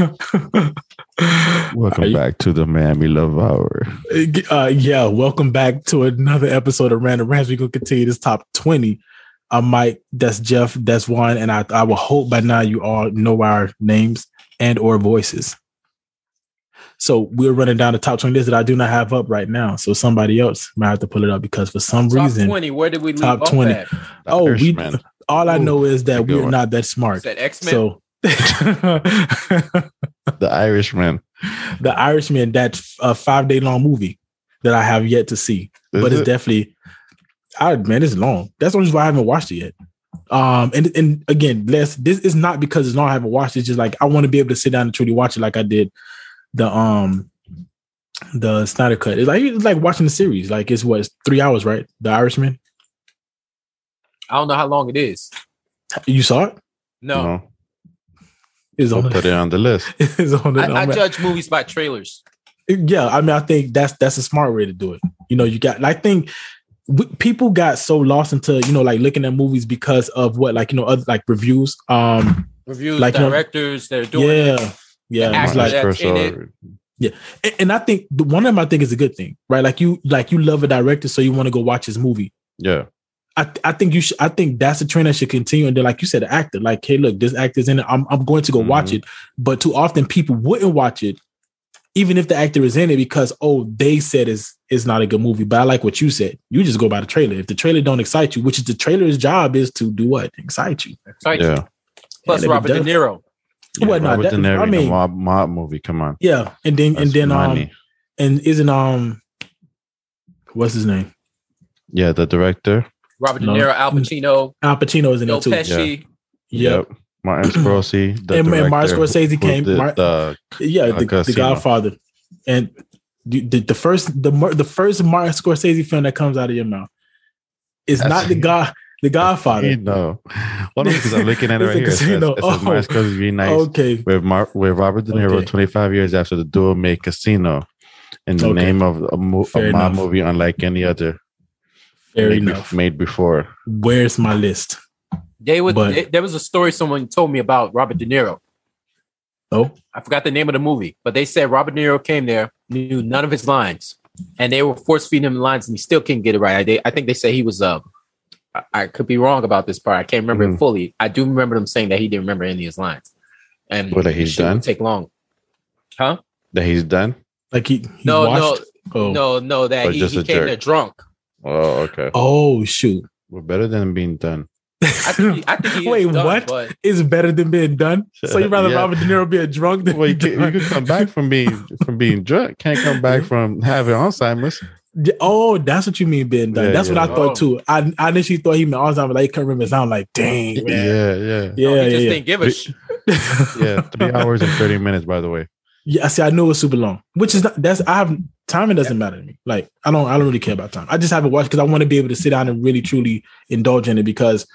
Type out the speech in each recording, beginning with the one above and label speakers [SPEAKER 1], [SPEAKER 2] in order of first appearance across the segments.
[SPEAKER 1] Welcome
[SPEAKER 2] you-
[SPEAKER 1] back to the Miami Love Hour.
[SPEAKER 2] Uh, yeah, welcome back to another episode of Random Rants. We're gonna continue this top 20. I'm Mike, that's Jeff, that's Juan, and I, I will hope by now you all know our names and or voices. So we're running down the top 20 list that I do not have up right now. So somebody else might have to pull it up because for some
[SPEAKER 3] Top
[SPEAKER 2] reason,
[SPEAKER 3] 20. Where did we leave
[SPEAKER 2] Top 20.
[SPEAKER 3] at?
[SPEAKER 2] oh, we, all I
[SPEAKER 1] Ooh,
[SPEAKER 2] know is that
[SPEAKER 1] that's a good
[SPEAKER 2] we're
[SPEAKER 1] one.
[SPEAKER 2] not that smart.
[SPEAKER 3] Is that X-Men?
[SPEAKER 2] So
[SPEAKER 1] The Irishman.
[SPEAKER 2] the Irishman, that a five day long movie that I have yet to see,
[SPEAKER 1] Is
[SPEAKER 2] but it's definitely, I man, it's long. That's the only reason why I haven't watched it yet. Um, and and again, less this is not because it's long. I haven't watched it. It's just like I want to be able to sit down and truly watch it, like I did the um the Snyder cut. It's like it's like watching the series. Like it's what it's three hours, right? The Irishman.
[SPEAKER 3] I don't know how long it is.
[SPEAKER 2] You saw it?
[SPEAKER 3] No,
[SPEAKER 1] No,
[SPEAKER 2] It's
[SPEAKER 1] we'll
[SPEAKER 2] on.
[SPEAKER 1] put it on the list.
[SPEAKER 2] It's on. The,
[SPEAKER 3] I, I judge movies by trailers.
[SPEAKER 2] yeah i mean i think that's that's a smart way to do it you know you got i think w- people got so lost into you know like looking at movies because of what like you know other like reviews um
[SPEAKER 3] Reviews,
[SPEAKER 2] Like, you know-
[SPEAKER 3] directors, they're doing it.
[SPEAKER 2] yeah yeah it's like
[SPEAKER 3] that- in it.
[SPEAKER 1] or-
[SPEAKER 2] and, and i think the one of them i think is a good thing right like you like you love a director so you want to go watch his movie
[SPEAKER 1] yeah,
[SPEAKER 2] I, I think you should I think that's a trend that should continue. And then, like you said, the actor, like, hey, look, this actor's in it. I'm I'm going to go watch
[SPEAKER 1] Mhm.
[SPEAKER 2] it. But too often people wouldn't watch it, even if the actor is in it, because oh, they said it's it's not a good movie. But I like what you said. You just go by the trailer. If the trailer don't excite you, which is the trailer's job is to do what? Excite you.
[SPEAKER 3] Exciting.
[SPEAKER 1] yeah.
[SPEAKER 3] Plus
[SPEAKER 2] And if it
[SPEAKER 3] Robert De Niro.
[SPEAKER 1] yeah.
[SPEAKER 2] Well, no,
[SPEAKER 1] Robert
[SPEAKER 2] that-
[SPEAKER 1] De Niro
[SPEAKER 2] I
[SPEAKER 1] in the
[SPEAKER 2] mean-
[SPEAKER 1] mob, mob movie. Come on,
[SPEAKER 2] Yeah. And then and then
[SPEAKER 1] money.
[SPEAKER 2] um and isn't um what's his name?
[SPEAKER 1] yeah, the director.
[SPEAKER 3] Robert De
[SPEAKER 2] No.
[SPEAKER 3] Niro, Al Pacino,
[SPEAKER 2] Al Pacino is in
[SPEAKER 3] Joe
[SPEAKER 2] it too.
[SPEAKER 3] Pesci.
[SPEAKER 2] Yep.
[SPEAKER 1] Martin Scorsese. The
[SPEAKER 2] And- and Martin Scorsese came-
[SPEAKER 1] did
[SPEAKER 2] Mar-
[SPEAKER 1] the
[SPEAKER 2] Yeah, the, the Godfather, and the, the the first the Mar- the first Martin Scorsese film that comes out of your mouth is not the God the Godfather.
[SPEAKER 1] No, know, one of because I'm looking at it
[SPEAKER 2] It's
[SPEAKER 1] right here. It says,
[SPEAKER 2] casino.
[SPEAKER 1] it says Martin
[SPEAKER 2] Oh.
[SPEAKER 1] Scorsese be nice
[SPEAKER 2] Okay,
[SPEAKER 1] with Mar- with Robert De Niro
[SPEAKER 2] Okay.
[SPEAKER 1] 25 years after the duo made Casino in the
[SPEAKER 2] Okay.
[SPEAKER 1] name of a, mo- a mob movie unlike any other
[SPEAKER 2] fair
[SPEAKER 1] made,
[SPEAKER 2] enough.
[SPEAKER 1] made before.
[SPEAKER 2] Where's my list?
[SPEAKER 3] They would.
[SPEAKER 2] But-
[SPEAKER 3] they- there was a story someone told me about Robert De Niro.
[SPEAKER 2] Oh,
[SPEAKER 3] I forgot the name of the movie, but they said Robert De Niro came there, knew none of his lines, and they were force feeding him lines, and he still couldn't get it right. I, they, I think they say he was. Uh, I, I could be wrong about this part. I can't remember it
[SPEAKER 1] Mhm.
[SPEAKER 3] fully. I do remember them saying that he didn't remember any of his lines, and
[SPEAKER 1] What, that he's done?
[SPEAKER 3] take long. Huh?
[SPEAKER 1] That he's done.
[SPEAKER 2] like he, he
[SPEAKER 3] No,
[SPEAKER 2] watched?
[SPEAKER 3] no,
[SPEAKER 2] Oh.
[SPEAKER 3] no, no. That
[SPEAKER 1] Or
[SPEAKER 3] he, he came
[SPEAKER 1] jerk.
[SPEAKER 3] there drunk.
[SPEAKER 1] Oh, okay.
[SPEAKER 2] Oh shoot!
[SPEAKER 1] We're better than being done.
[SPEAKER 3] I think he, I think he
[SPEAKER 2] Wait,
[SPEAKER 3] done,
[SPEAKER 2] what?
[SPEAKER 3] But
[SPEAKER 2] It's better than being done. So you rather
[SPEAKER 1] Yeah.
[SPEAKER 2] Robert De Niro be a drunk than
[SPEAKER 1] Well, you, can, you
[SPEAKER 2] drunk?
[SPEAKER 1] could come back from being from being drunk. Can't come back from having Alzheimer's.
[SPEAKER 2] Yeah, Oh, that's what you mean being done.
[SPEAKER 1] Yeah,
[SPEAKER 2] that's
[SPEAKER 1] yeah.
[SPEAKER 2] what I thought
[SPEAKER 3] Oh.
[SPEAKER 2] too. I, I initially thought he meant Alzheimer's. Like he couldn't remember. Sound like dang man.
[SPEAKER 1] Yeah, yeah,
[SPEAKER 2] Yeah,
[SPEAKER 3] no,
[SPEAKER 2] yeah,
[SPEAKER 3] he just
[SPEAKER 2] yeah.
[SPEAKER 3] didn't give a
[SPEAKER 1] But-
[SPEAKER 3] shit.
[SPEAKER 1] yeah. Three hours and thirty minutes, by the way.
[SPEAKER 2] Yeah, see, I knew it was super long, which is not that's I have timing doesn't matter to me. Like I don't I don't really care about time. I just haven't watched because I want to be able to sit down and really truly indulge in it because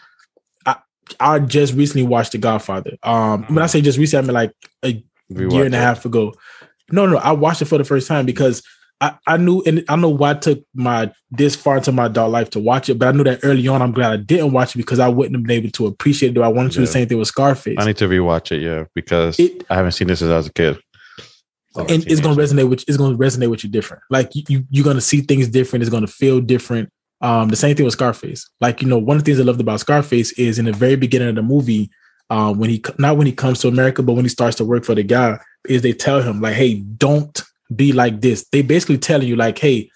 [SPEAKER 2] I I just recently watched The Godfather. Um when I say just recently, I mean like a
[SPEAKER 1] Rewatch
[SPEAKER 2] year and a half ago. No, no, I watched it for the first time because I, I knew and I know why I took my this far into my adult life to watch it, but I knew that early on I'm glad I didn't watch it because I wouldn't have been able to appreciate it. I wanted to do the same thing with Scarface.
[SPEAKER 1] I need to rewatch it. Yeah, because
[SPEAKER 2] It-
[SPEAKER 1] I haven't seen this since I was a kid.
[SPEAKER 2] And it's gonna resonate with it's gonna resonate with you different. Like you, you you're gonna see things different. It's gonna feel different. Um, the same thing with Scarface. Like you know, one of the things I loved about Scarface is in the very beginning of the movie, um, when he not when he comes to America, but when he starts to work for the guy, is they tell him like, "Hey, don't be like this." They basically telling you like, "Hey,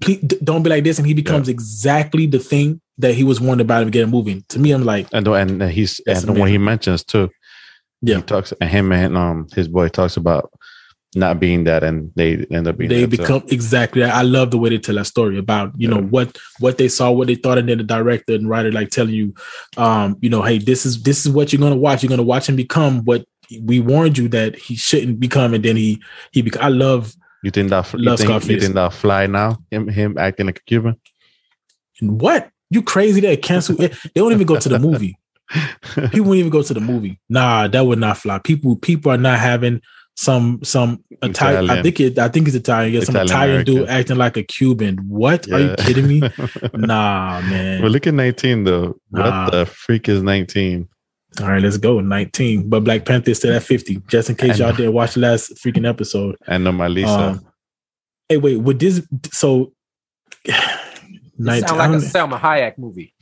[SPEAKER 2] please don't be like this," and he becomes exactly the thing that he was warned about to get moving. To me, I'm like,
[SPEAKER 1] And and he's
[SPEAKER 2] That's
[SPEAKER 1] and when he mentions too,
[SPEAKER 2] Yeah.
[SPEAKER 1] he talks and him and um his boy talks about not being that, and they end up being.
[SPEAKER 2] they
[SPEAKER 1] that
[SPEAKER 2] become exactly. I love the way they tell that story about you know what what they saw, what they thought, and then the director and writer like telling you, um, you know, hey, this is this is what you're gonna watch. You're gonna watch him become what we warned you that he shouldn't become, and then he he. Bec- I love
[SPEAKER 1] You think that you
[SPEAKER 2] Love
[SPEAKER 1] think, you think that fly now? Him him acting like a Cuban.
[SPEAKER 2] what you crazy. They cancel. it. They don't even go to the movie. People won't even go to the movie. Nah, that would not fly. People people are not having some some Italian. I think it. I think it's Italian. Yeah, some
[SPEAKER 1] Italian
[SPEAKER 2] Italian dude acting like a Cuban. What are you kidding me? Nah, man.
[SPEAKER 1] Well, look at 19 though.
[SPEAKER 2] Nah.
[SPEAKER 1] What the freak is 19?
[SPEAKER 2] All right, let's go. 19. But Black Panther is still at 50, just in case y'all didn't watch the last freaking episode.
[SPEAKER 1] And Anomalisa.
[SPEAKER 2] Um, hey, wait, would this so
[SPEAKER 3] This
[SPEAKER 2] 19,
[SPEAKER 3] sound like a Salma Hayek movie.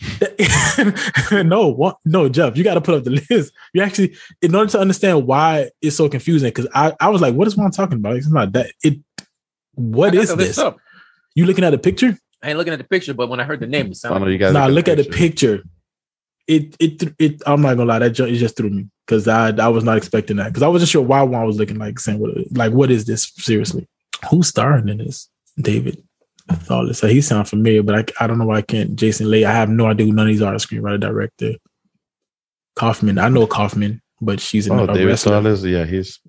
[SPEAKER 2] no, what, no, Jeff, you got to put up the list. You actually, in order to understand why it's so confusing, because I, I was like, what is one talking about? It's not that. It. What
[SPEAKER 3] I got
[SPEAKER 2] is
[SPEAKER 3] the list
[SPEAKER 2] this?
[SPEAKER 3] up.
[SPEAKER 2] You looking at a picture?
[SPEAKER 3] I ain't looking at the picture, but when I heard the name, it
[SPEAKER 1] I
[SPEAKER 3] sounded
[SPEAKER 1] don't you
[SPEAKER 3] like
[SPEAKER 1] guys.
[SPEAKER 2] Nah, look at the picture. It, it, it. I'm not gonna lie, that ju- it just threw me because I, I was not expecting that because I wasn't sure why one was looking like saying what, like what is this seriously? Who's starring in this? David. Thoughtless. So he sounds familiar, but I, I don't know why I can't. Jason Leigh. I have no idea who none of these are. Screenwriter, director. Kaufman. I know Kaufman, but she's a,
[SPEAKER 1] Oh,
[SPEAKER 2] a
[SPEAKER 1] David
[SPEAKER 2] wrestler.
[SPEAKER 1] Solis. Yeah, he's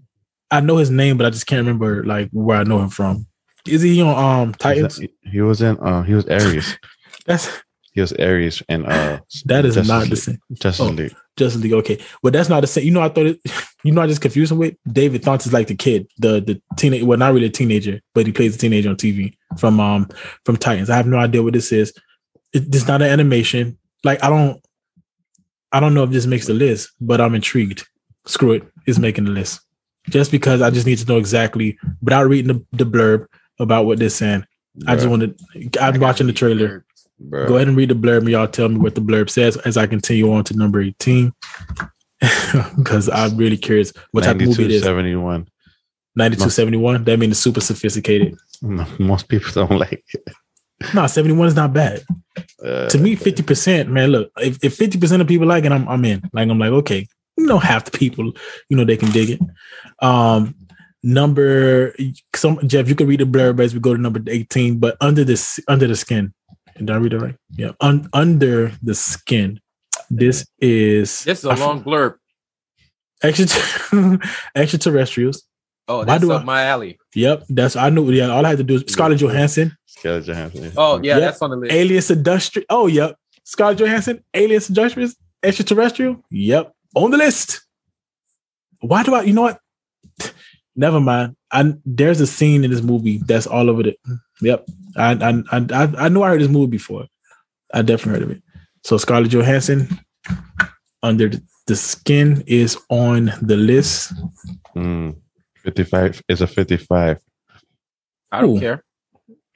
[SPEAKER 2] I know his name, but I just can't remember like where I know him from. Is he on um Titans?
[SPEAKER 1] He, was in. Uh, he was Ares.
[SPEAKER 2] That's
[SPEAKER 1] he was Ares and uh.
[SPEAKER 2] that is
[SPEAKER 1] Justice
[SPEAKER 2] not the same.
[SPEAKER 1] Justice
[SPEAKER 2] Oh.
[SPEAKER 1] League.
[SPEAKER 2] Justice League. Okay, but that's not the same. You know, I thought it. You know, I just confused him with David Thornton is like the kid, the the teenage. Well, not really a teenager, but he plays a teenager on TV from um from Titans. I have no idea what this is. It, this not an animation. Like I don't, I don't know if this makes the list, but I'm intrigued. Screw it, it's making the list. Just because I just need to know exactly without reading the, the blurb about what they're saying. I just
[SPEAKER 1] Bruh,
[SPEAKER 2] wanted. I'm watching the trailer.
[SPEAKER 1] bruh.
[SPEAKER 2] Go ahead and read the blurb and y'all tell me what the blurb says as I continue on to number 18. Because I'm really curious what type of movie it is.
[SPEAKER 1] 71.
[SPEAKER 2] 9271. That means it's super sophisticated.
[SPEAKER 1] No, Most people don't like it.
[SPEAKER 2] No, 71 is not bad.
[SPEAKER 1] Uh,
[SPEAKER 2] To me, 50%, man, look, if, if 50% of people like it, I'm I'm in. Like I'm like, okay, you know, half the people, you know, they can dig it. Um number some Jeff, you can read the blurb as we go to number 18, but under this under the skin. Did I read it right? Yeah. Un, under the skin. This is
[SPEAKER 3] This is a long blurb.
[SPEAKER 2] extra extraterrestrials.
[SPEAKER 3] Oh,
[SPEAKER 2] Why
[SPEAKER 3] that's
[SPEAKER 2] do
[SPEAKER 3] up
[SPEAKER 2] I-
[SPEAKER 3] my alley.
[SPEAKER 2] Yep, that's I knew. Yeah, all I had to do is Scarlett Johansson,
[SPEAKER 1] Scarlett Johansson.
[SPEAKER 3] Oh, yeah,
[SPEAKER 2] Yep.
[SPEAKER 3] that's on the list.
[SPEAKER 2] Alias Industrial. Oh, yep, Scarlett Johansson, Alias Industrial. extraterrestrial. Yep, on the list. Why do I? You know what? Never mind. I there's a scene in this movie that's all over the. Yep, I I I I, I know I heard this movie before. I definitely heard of it. So Scarlett Johansson, under the, the skin, is on the list.
[SPEAKER 1] Mm, 55 is a 55.
[SPEAKER 3] I don't
[SPEAKER 2] Ooh.
[SPEAKER 3] care.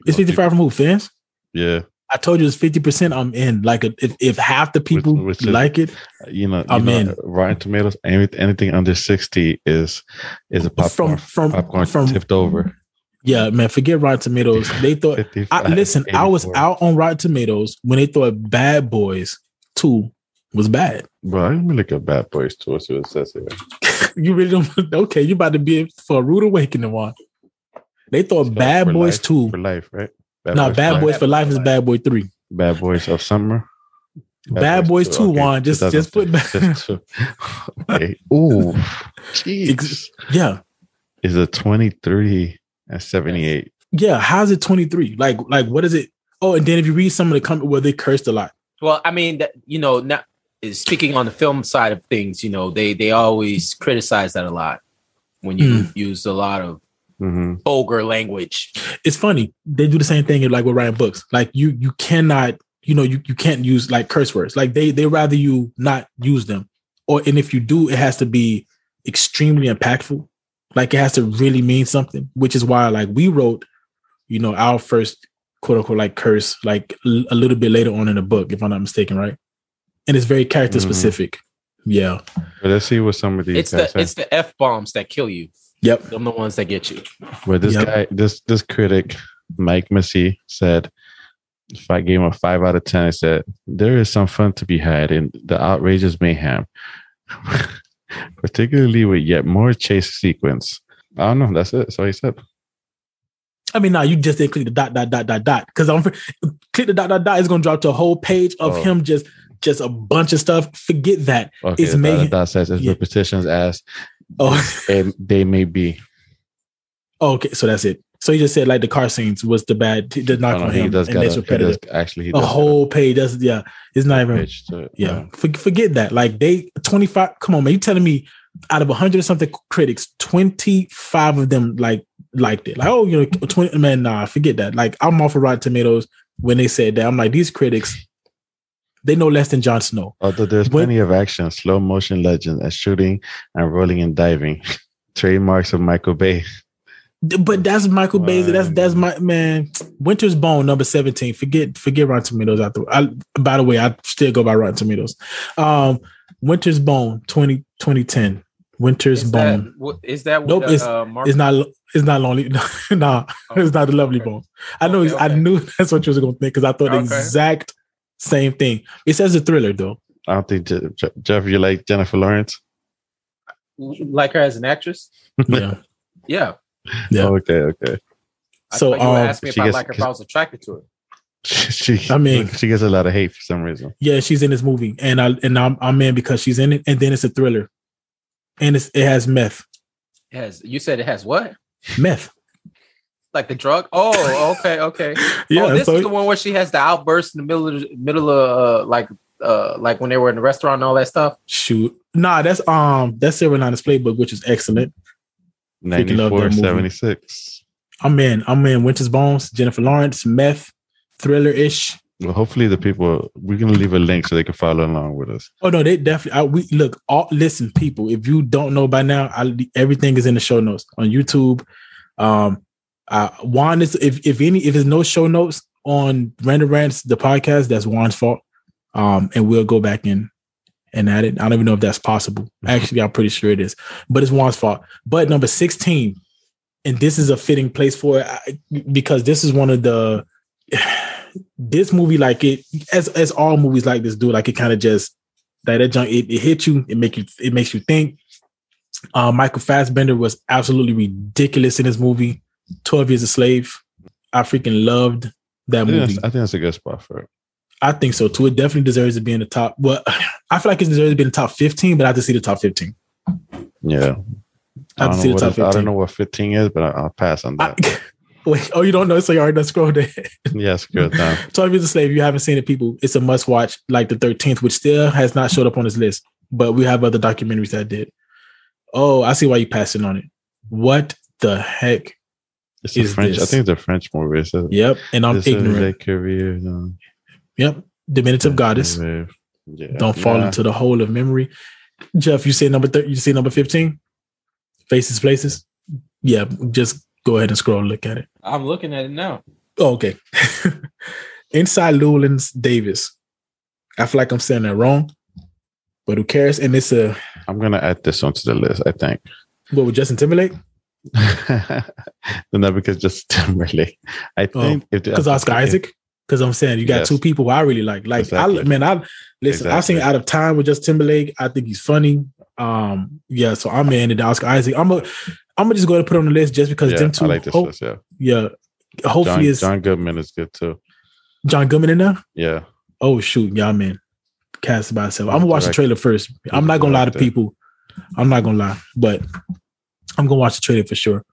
[SPEAKER 2] It's 55 from who? Fans?
[SPEAKER 1] Yeah.
[SPEAKER 2] I told you it's 50%. I'm in. Like if, if half the people
[SPEAKER 1] which is-
[SPEAKER 2] like it,
[SPEAKER 1] You know,
[SPEAKER 2] I'm
[SPEAKER 1] know,
[SPEAKER 2] in.
[SPEAKER 1] Rotten Tomatoes, any, anything under 60 is is a popcorn.
[SPEAKER 2] from from
[SPEAKER 1] popcorn
[SPEAKER 2] from
[SPEAKER 1] tipped over.
[SPEAKER 2] yeah, man, forget Rotten Tomatoes. They thought I, listen, I was out on Rotten Tomatoes when they thought Bad Boys 2 was bad.
[SPEAKER 1] Bro, I didn't look at Bad Boys too. See what it says here.
[SPEAKER 2] you really don't okay, you about to be for a rude awakening one. They thought
[SPEAKER 1] It's
[SPEAKER 2] Bad
[SPEAKER 1] for
[SPEAKER 2] Boys
[SPEAKER 1] life,
[SPEAKER 2] 2.
[SPEAKER 1] For life, right?
[SPEAKER 2] No, Bad
[SPEAKER 1] for
[SPEAKER 2] Boys
[SPEAKER 1] Life.
[SPEAKER 2] for Life is Bad Boy 3.
[SPEAKER 1] Bad Boys of Summer.
[SPEAKER 2] Bad Boys 2
[SPEAKER 1] okay,
[SPEAKER 2] one. Just just put back.
[SPEAKER 1] okay. Ooh. Jeez.
[SPEAKER 2] Yeah.
[SPEAKER 1] Is a 23 and 78.
[SPEAKER 2] Yeah. How's it 23? Like, like what is it? Oh, and then if you read some of the comment where they cursed a lot.
[SPEAKER 3] Well, I mean, that you know, speaking on the film side of things, you know, they they always criticize that a lot when you
[SPEAKER 2] Hmm.
[SPEAKER 3] use a lot of
[SPEAKER 1] Mm-hmm.
[SPEAKER 3] vulgar language.
[SPEAKER 2] it's funny. They do the same thing like with writing books. Like you you cannot, you know, you, you can't use like curse words. Like they they rather you not use them. Or and if you do, it has to be extremely impactful. Like it has to really mean something, which is why like we wrote, you know, our first quote unquote like curse like l- a little bit later on in the book, if I'm not mistaken, right? And it's very character
[SPEAKER 1] Mhm.
[SPEAKER 2] specific. Yeah.
[SPEAKER 1] But let's see what some of these
[SPEAKER 3] It's
[SPEAKER 1] guys
[SPEAKER 3] the
[SPEAKER 1] say.
[SPEAKER 3] it's the f bombs that kill you.
[SPEAKER 2] Yep.
[SPEAKER 3] Them the ones that get you.
[SPEAKER 1] Where this
[SPEAKER 2] Yep.
[SPEAKER 1] guy, this this critic, Mike Massey, said, if I gave him a five out of ten, I said there is some fun to be had in the outrageous mayhem, particularly with yet more chase sequence. I don't know. That's it. That's all he said.
[SPEAKER 2] I mean, now you just didn't click the dot dot dot dot dot because I'm click the dot dot dot is gonna drop to a whole page of
[SPEAKER 1] Oh.
[SPEAKER 2] him just just a bunch of stuff. Forget that.
[SPEAKER 1] Okay,
[SPEAKER 2] It's
[SPEAKER 1] that,
[SPEAKER 2] mayhem.
[SPEAKER 1] that says it's
[SPEAKER 2] Yeah.
[SPEAKER 1] repetitions as
[SPEAKER 2] Oh,
[SPEAKER 1] and they may be.
[SPEAKER 2] okay. So that's it. So he just said like the car scenes was the bad, the knock
[SPEAKER 1] Oh, no,
[SPEAKER 2] on him,
[SPEAKER 1] does
[SPEAKER 2] and
[SPEAKER 1] a, he does,
[SPEAKER 2] repetitive.
[SPEAKER 1] actually
[SPEAKER 2] A whole page. That's yeah. It's not even.
[SPEAKER 1] page to.
[SPEAKER 2] Yeah. For, forget that. Like they 25. Come on, man. You telling me out of 100 or something critics, 25 of them like liked it. Like, oh, you know, 20 man, nah, forget that. Like I'm off of Rotten Tomatoes when they said that. I'm like, these critics, They know less than Jon Snow.
[SPEAKER 1] Although there's
[SPEAKER 2] When-
[SPEAKER 1] plenty of action, slow motion legends, and shooting and rolling and diving. Trademarks of Michael Bay.
[SPEAKER 2] But that's Michael Bay. That's that's my man. Winter's Bone, number seventeen. Forget forget Rotten Tomatoes out the. I, by the way, I still go by Rotten Tomatoes. Um, Winter's Bone, 20, 2010. Winter's
[SPEAKER 3] Is
[SPEAKER 2] Bone.
[SPEAKER 3] that, what- is that what
[SPEAKER 2] Nope,
[SPEAKER 3] uh,
[SPEAKER 2] it's-
[SPEAKER 3] uh, Mark-
[SPEAKER 2] It's not. It's not lonely. nah, it's not the lovely
[SPEAKER 3] okay.
[SPEAKER 2] bone. I know.
[SPEAKER 3] Okay,
[SPEAKER 2] I knew that's what you was going to think because I thought the exact same thing. It says a thriller though.
[SPEAKER 1] I don't think Je- Je- Jeff, you like Jennifer Lawrence?
[SPEAKER 3] like her as an actress?
[SPEAKER 2] Yeah.
[SPEAKER 3] Yeah.
[SPEAKER 2] Yeah.
[SPEAKER 1] Okay, okay.
[SPEAKER 3] I
[SPEAKER 2] So,
[SPEAKER 3] you were
[SPEAKER 2] um,
[SPEAKER 3] asking if
[SPEAKER 1] she
[SPEAKER 3] I
[SPEAKER 1] gets-
[SPEAKER 3] like her if I was attracted to her.
[SPEAKER 1] She,
[SPEAKER 2] I mean-
[SPEAKER 1] she gets a lot of hate for some reason.
[SPEAKER 2] yeah, she's in this movie, and I and I'm, I'm in because she's in it, and then it's a thriller, and it's, it has meth,
[SPEAKER 3] It has you said it has what?
[SPEAKER 2] meth.
[SPEAKER 3] Like the drug? Oh, okay, okay.
[SPEAKER 2] Yeah,
[SPEAKER 3] oh, this
[SPEAKER 2] so
[SPEAKER 3] is the one where she has the outburst in the middle of middle of uh, like uh like when they were in the restaurant and all that stuff.
[SPEAKER 2] shoot, nah, that's um that's Silver Linings Playbook, which is excellent. Freaking
[SPEAKER 1] 94, 76.
[SPEAKER 2] I'm in, I'm in Winter's Bones, Jennifer Lawrence, meth, thriller ish.
[SPEAKER 1] Well, hopefully the people we're gonna leave a link so they can follow along with us.
[SPEAKER 2] Oh no, they definitely. I, we look. All listen, people. If you don't know by now, I, everything is in the show notes on YouTube. Um, uh, Juan is if if any if there's no show notes on Random Rants the podcast, that's Juan's fault. Um, and we'll go back in and add it. I don't even know if that's possible. Actually, I'm pretty sure it is, but it's Juan's fault. But number sixteen, and this is a fitting place for it because this is one of the this movie like it as as all movies like this do like it kind of just like that junk it, it hits you it make you it makes you think uh, michael fassbender was absolutely ridiculous in this movie 12 years a slave i freaking loved that
[SPEAKER 1] I
[SPEAKER 2] movie
[SPEAKER 1] I think that's a good spot for it.
[SPEAKER 2] i think so too it definitely deserves to be in the top well i feel like it deserves to be in the top 15 but i have to see the top 15
[SPEAKER 1] Yeah.
[SPEAKER 2] I to
[SPEAKER 1] don't
[SPEAKER 2] see
[SPEAKER 1] know
[SPEAKER 2] the
[SPEAKER 1] what I
[SPEAKER 2] 15
[SPEAKER 1] don't know what 15 is, but I, I'll pass on that.
[SPEAKER 2] I- wait oh you don't know so you already done scrolled it
[SPEAKER 1] yes, it down.
[SPEAKER 2] 12 Years a Slave, you haven't seen it, people. It's a must watch, like the 13th, which still has not showed up on this list, but we have other documentaries that did. Oh, I see why you passing on it. What the heck?
[SPEAKER 1] It's a
[SPEAKER 2] Is
[SPEAKER 1] French. I think it's a French movie. It
[SPEAKER 2] Yep. And I'm
[SPEAKER 1] this is
[SPEAKER 2] ignorant.
[SPEAKER 1] Le Courrier, no.
[SPEAKER 2] Yep. Diminutive Goddess.
[SPEAKER 1] Yeah.
[SPEAKER 2] Don't fall
[SPEAKER 1] Nah.
[SPEAKER 2] into the hole of memory. Jeff, you say number 30, you say number 15? Faces, Places? Yeah, just go ahead and scroll and look at it.
[SPEAKER 3] I'm looking at it now.
[SPEAKER 2] Oh, okay. Inside Llewellyn's Davis. I feel like I'm saying that wrong, but who cares? And it's a
[SPEAKER 1] I'm gonna add this onto the list. I think.
[SPEAKER 2] what with Justin Timberlake?
[SPEAKER 1] no, because just Timberlake. I think if
[SPEAKER 2] Because Oh, Oscar Isaac. Because I'm saying you got
[SPEAKER 1] Yes.
[SPEAKER 2] two people who I really like. Like
[SPEAKER 1] Exactly.
[SPEAKER 2] I man, I listen. I've seen
[SPEAKER 1] Exactly.
[SPEAKER 2] Out of Time with Justin Timberlake. I think he's funny. Um, yeah. So I'm in and Oscar Isaac. I'm a. I'm gonna just go ahead and put on the list just because
[SPEAKER 1] Yeah,
[SPEAKER 2] them two.
[SPEAKER 1] I like this
[SPEAKER 2] hope-
[SPEAKER 1] list. Yeah,
[SPEAKER 2] yeah.
[SPEAKER 1] John,
[SPEAKER 2] Hopefully it's John,
[SPEAKER 1] John Goodman is good too.
[SPEAKER 2] John Goodman in there.
[SPEAKER 1] Yeah,
[SPEAKER 2] Oh shoot, yeah, I'm in. Cast by itself. I'm gonna watch the trailer first. I'm not gonna lie to people. I'm not gonna lie, but I'm gonna watch the trailer for sure.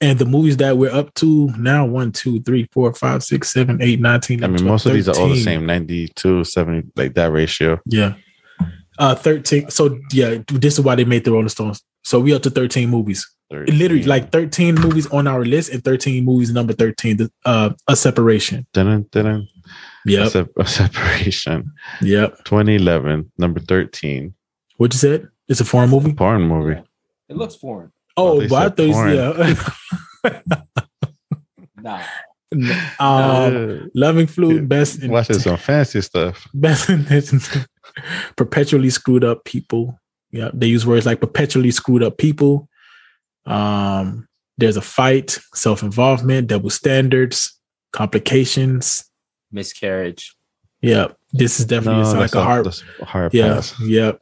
[SPEAKER 2] And the movies that we're up to now one, two, three, four, five, six, seven, eight, nine, ten,
[SPEAKER 1] I mean
[SPEAKER 2] 11,
[SPEAKER 1] most of these are all the same 92, 70, like that ratio.
[SPEAKER 2] Yeah. Uh 13. So yeah, this is why they made the Rolling Stones. So we up to 13 movies. Literally like 13 movies on our list and 13 movies number 13. the- Uh a separation.
[SPEAKER 1] Dun, dun, dun. A,
[SPEAKER 2] Yep.
[SPEAKER 1] sep- a separation.
[SPEAKER 2] Yep.
[SPEAKER 1] 2011, number 13.
[SPEAKER 2] What you said? It's a foreign movie?
[SPEAKER 1] Porn movie.
[SPEAKER 3] It looks foreign.
[SPEAKER 2] Oh,
[SPEAKER 1] they
[SPEAKER 2] but I
[SPEAKER 1] said
[SPEAKER 2] thought you said
[SPEAKER 3] Nah.
[SPEAKER 2] yeah. um Loving Fluid, best in,
[SPEAKER 1] Watching some fancy stuff.
[SPEAKER 2] best in perpetually screwed up people. Yeah, they use words like perpetually screwed up people. Um, there's a fight, self-involvement, double standards, complications.
[SPEAKER 3] Miscarriage.
[SPEAKER 2] Yeah, this is definitely it's like
[SPEAKER 1] that's
[SPEAKER 2] a hard.
[SPEAKER 1] that's a hard
[SPEAKER 2] Yeah,
[SPEAKER 1] pass.
[SPEAKER 2] yeah.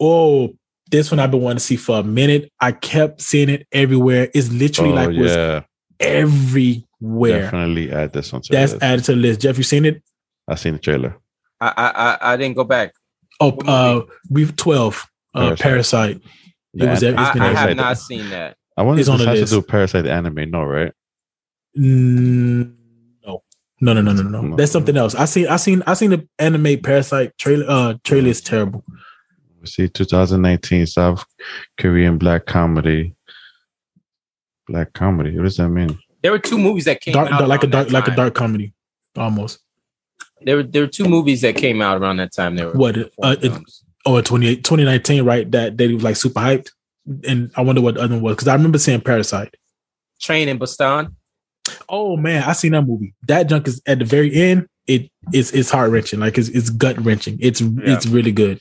[SPEAKER 2] Oh, this one I've been wanting to see for a minute. I kept seeing it everywhere. It's literally
[SPEAKER 1] Oh,
[SPEAKER 2] like was
[SPEAKER 1] yeah.
[SPEAKER 2] everywhere.
[SPEAKER 1] Definitely add this one to
[SPEAKER 2] That's
[SPEAKER 1] the list.
[SPEAKER 2] added to the list. Jeff, you seen it?
[SPEAKER 1] I've seen the trailer.
[SPEAKER 3] I I I, I didn't go back.
[SPEAKER 2] Oh, uh, we've twelve. Uh,
[SPEAKER 1] Parasite.
[SPEAKER 2] Parasite. It was
[SPEAKER 1] The
[SPEAKER 2] every-
[SPEAKER 1] an-
[SPEAKER 2] It's
[SPEAKER 3] I,
[SPEAKER 2] been
[SPEAKER 3] I have not seen that.
[SPEAKER 1] I wonder if
[SPEAKER 2] It's on
[SPEAKER 1] this
[SPEAKER 2] the
[SPEAKER 1] has
[SPEAKER 2] list.
[SPEAKER 1] to do with Parasite the anime. No, right?
[SPEAKER 2] Mm, no, no, no, no, no, no.
[SPEAKER 1] No.
[SPEAKER 2] That's something else. I seen, I seen, I seen the anime Parasite trailer. Uh, trailer is terrible.
[SPEAKER 1] We see 2019 South Korean black comedy. Black comedy. What does that mean?
[SPEAKER 3] There were two movies that came
[SPEAKER 2] Dark,
[SPEAKER 3] out
[SPEAKER 2] dark- like a dark, like a dark comedy, almost.
[SPEAKER 3] there were there were two movies that came out around that time. They were
[SPEAKER 2] What, uh, it- Oh, 28, 2019, right? That they was like super hyped. And I wonder what the other one was because I remember seeing Parasite.
[SPEAKER 3] Train and Busan.
[SPEAKER 2] Oh man, I seen that movie. That junk is at the very end. It it's it's heart wrenching. Like it's it's gut wrenching. It's it's really good.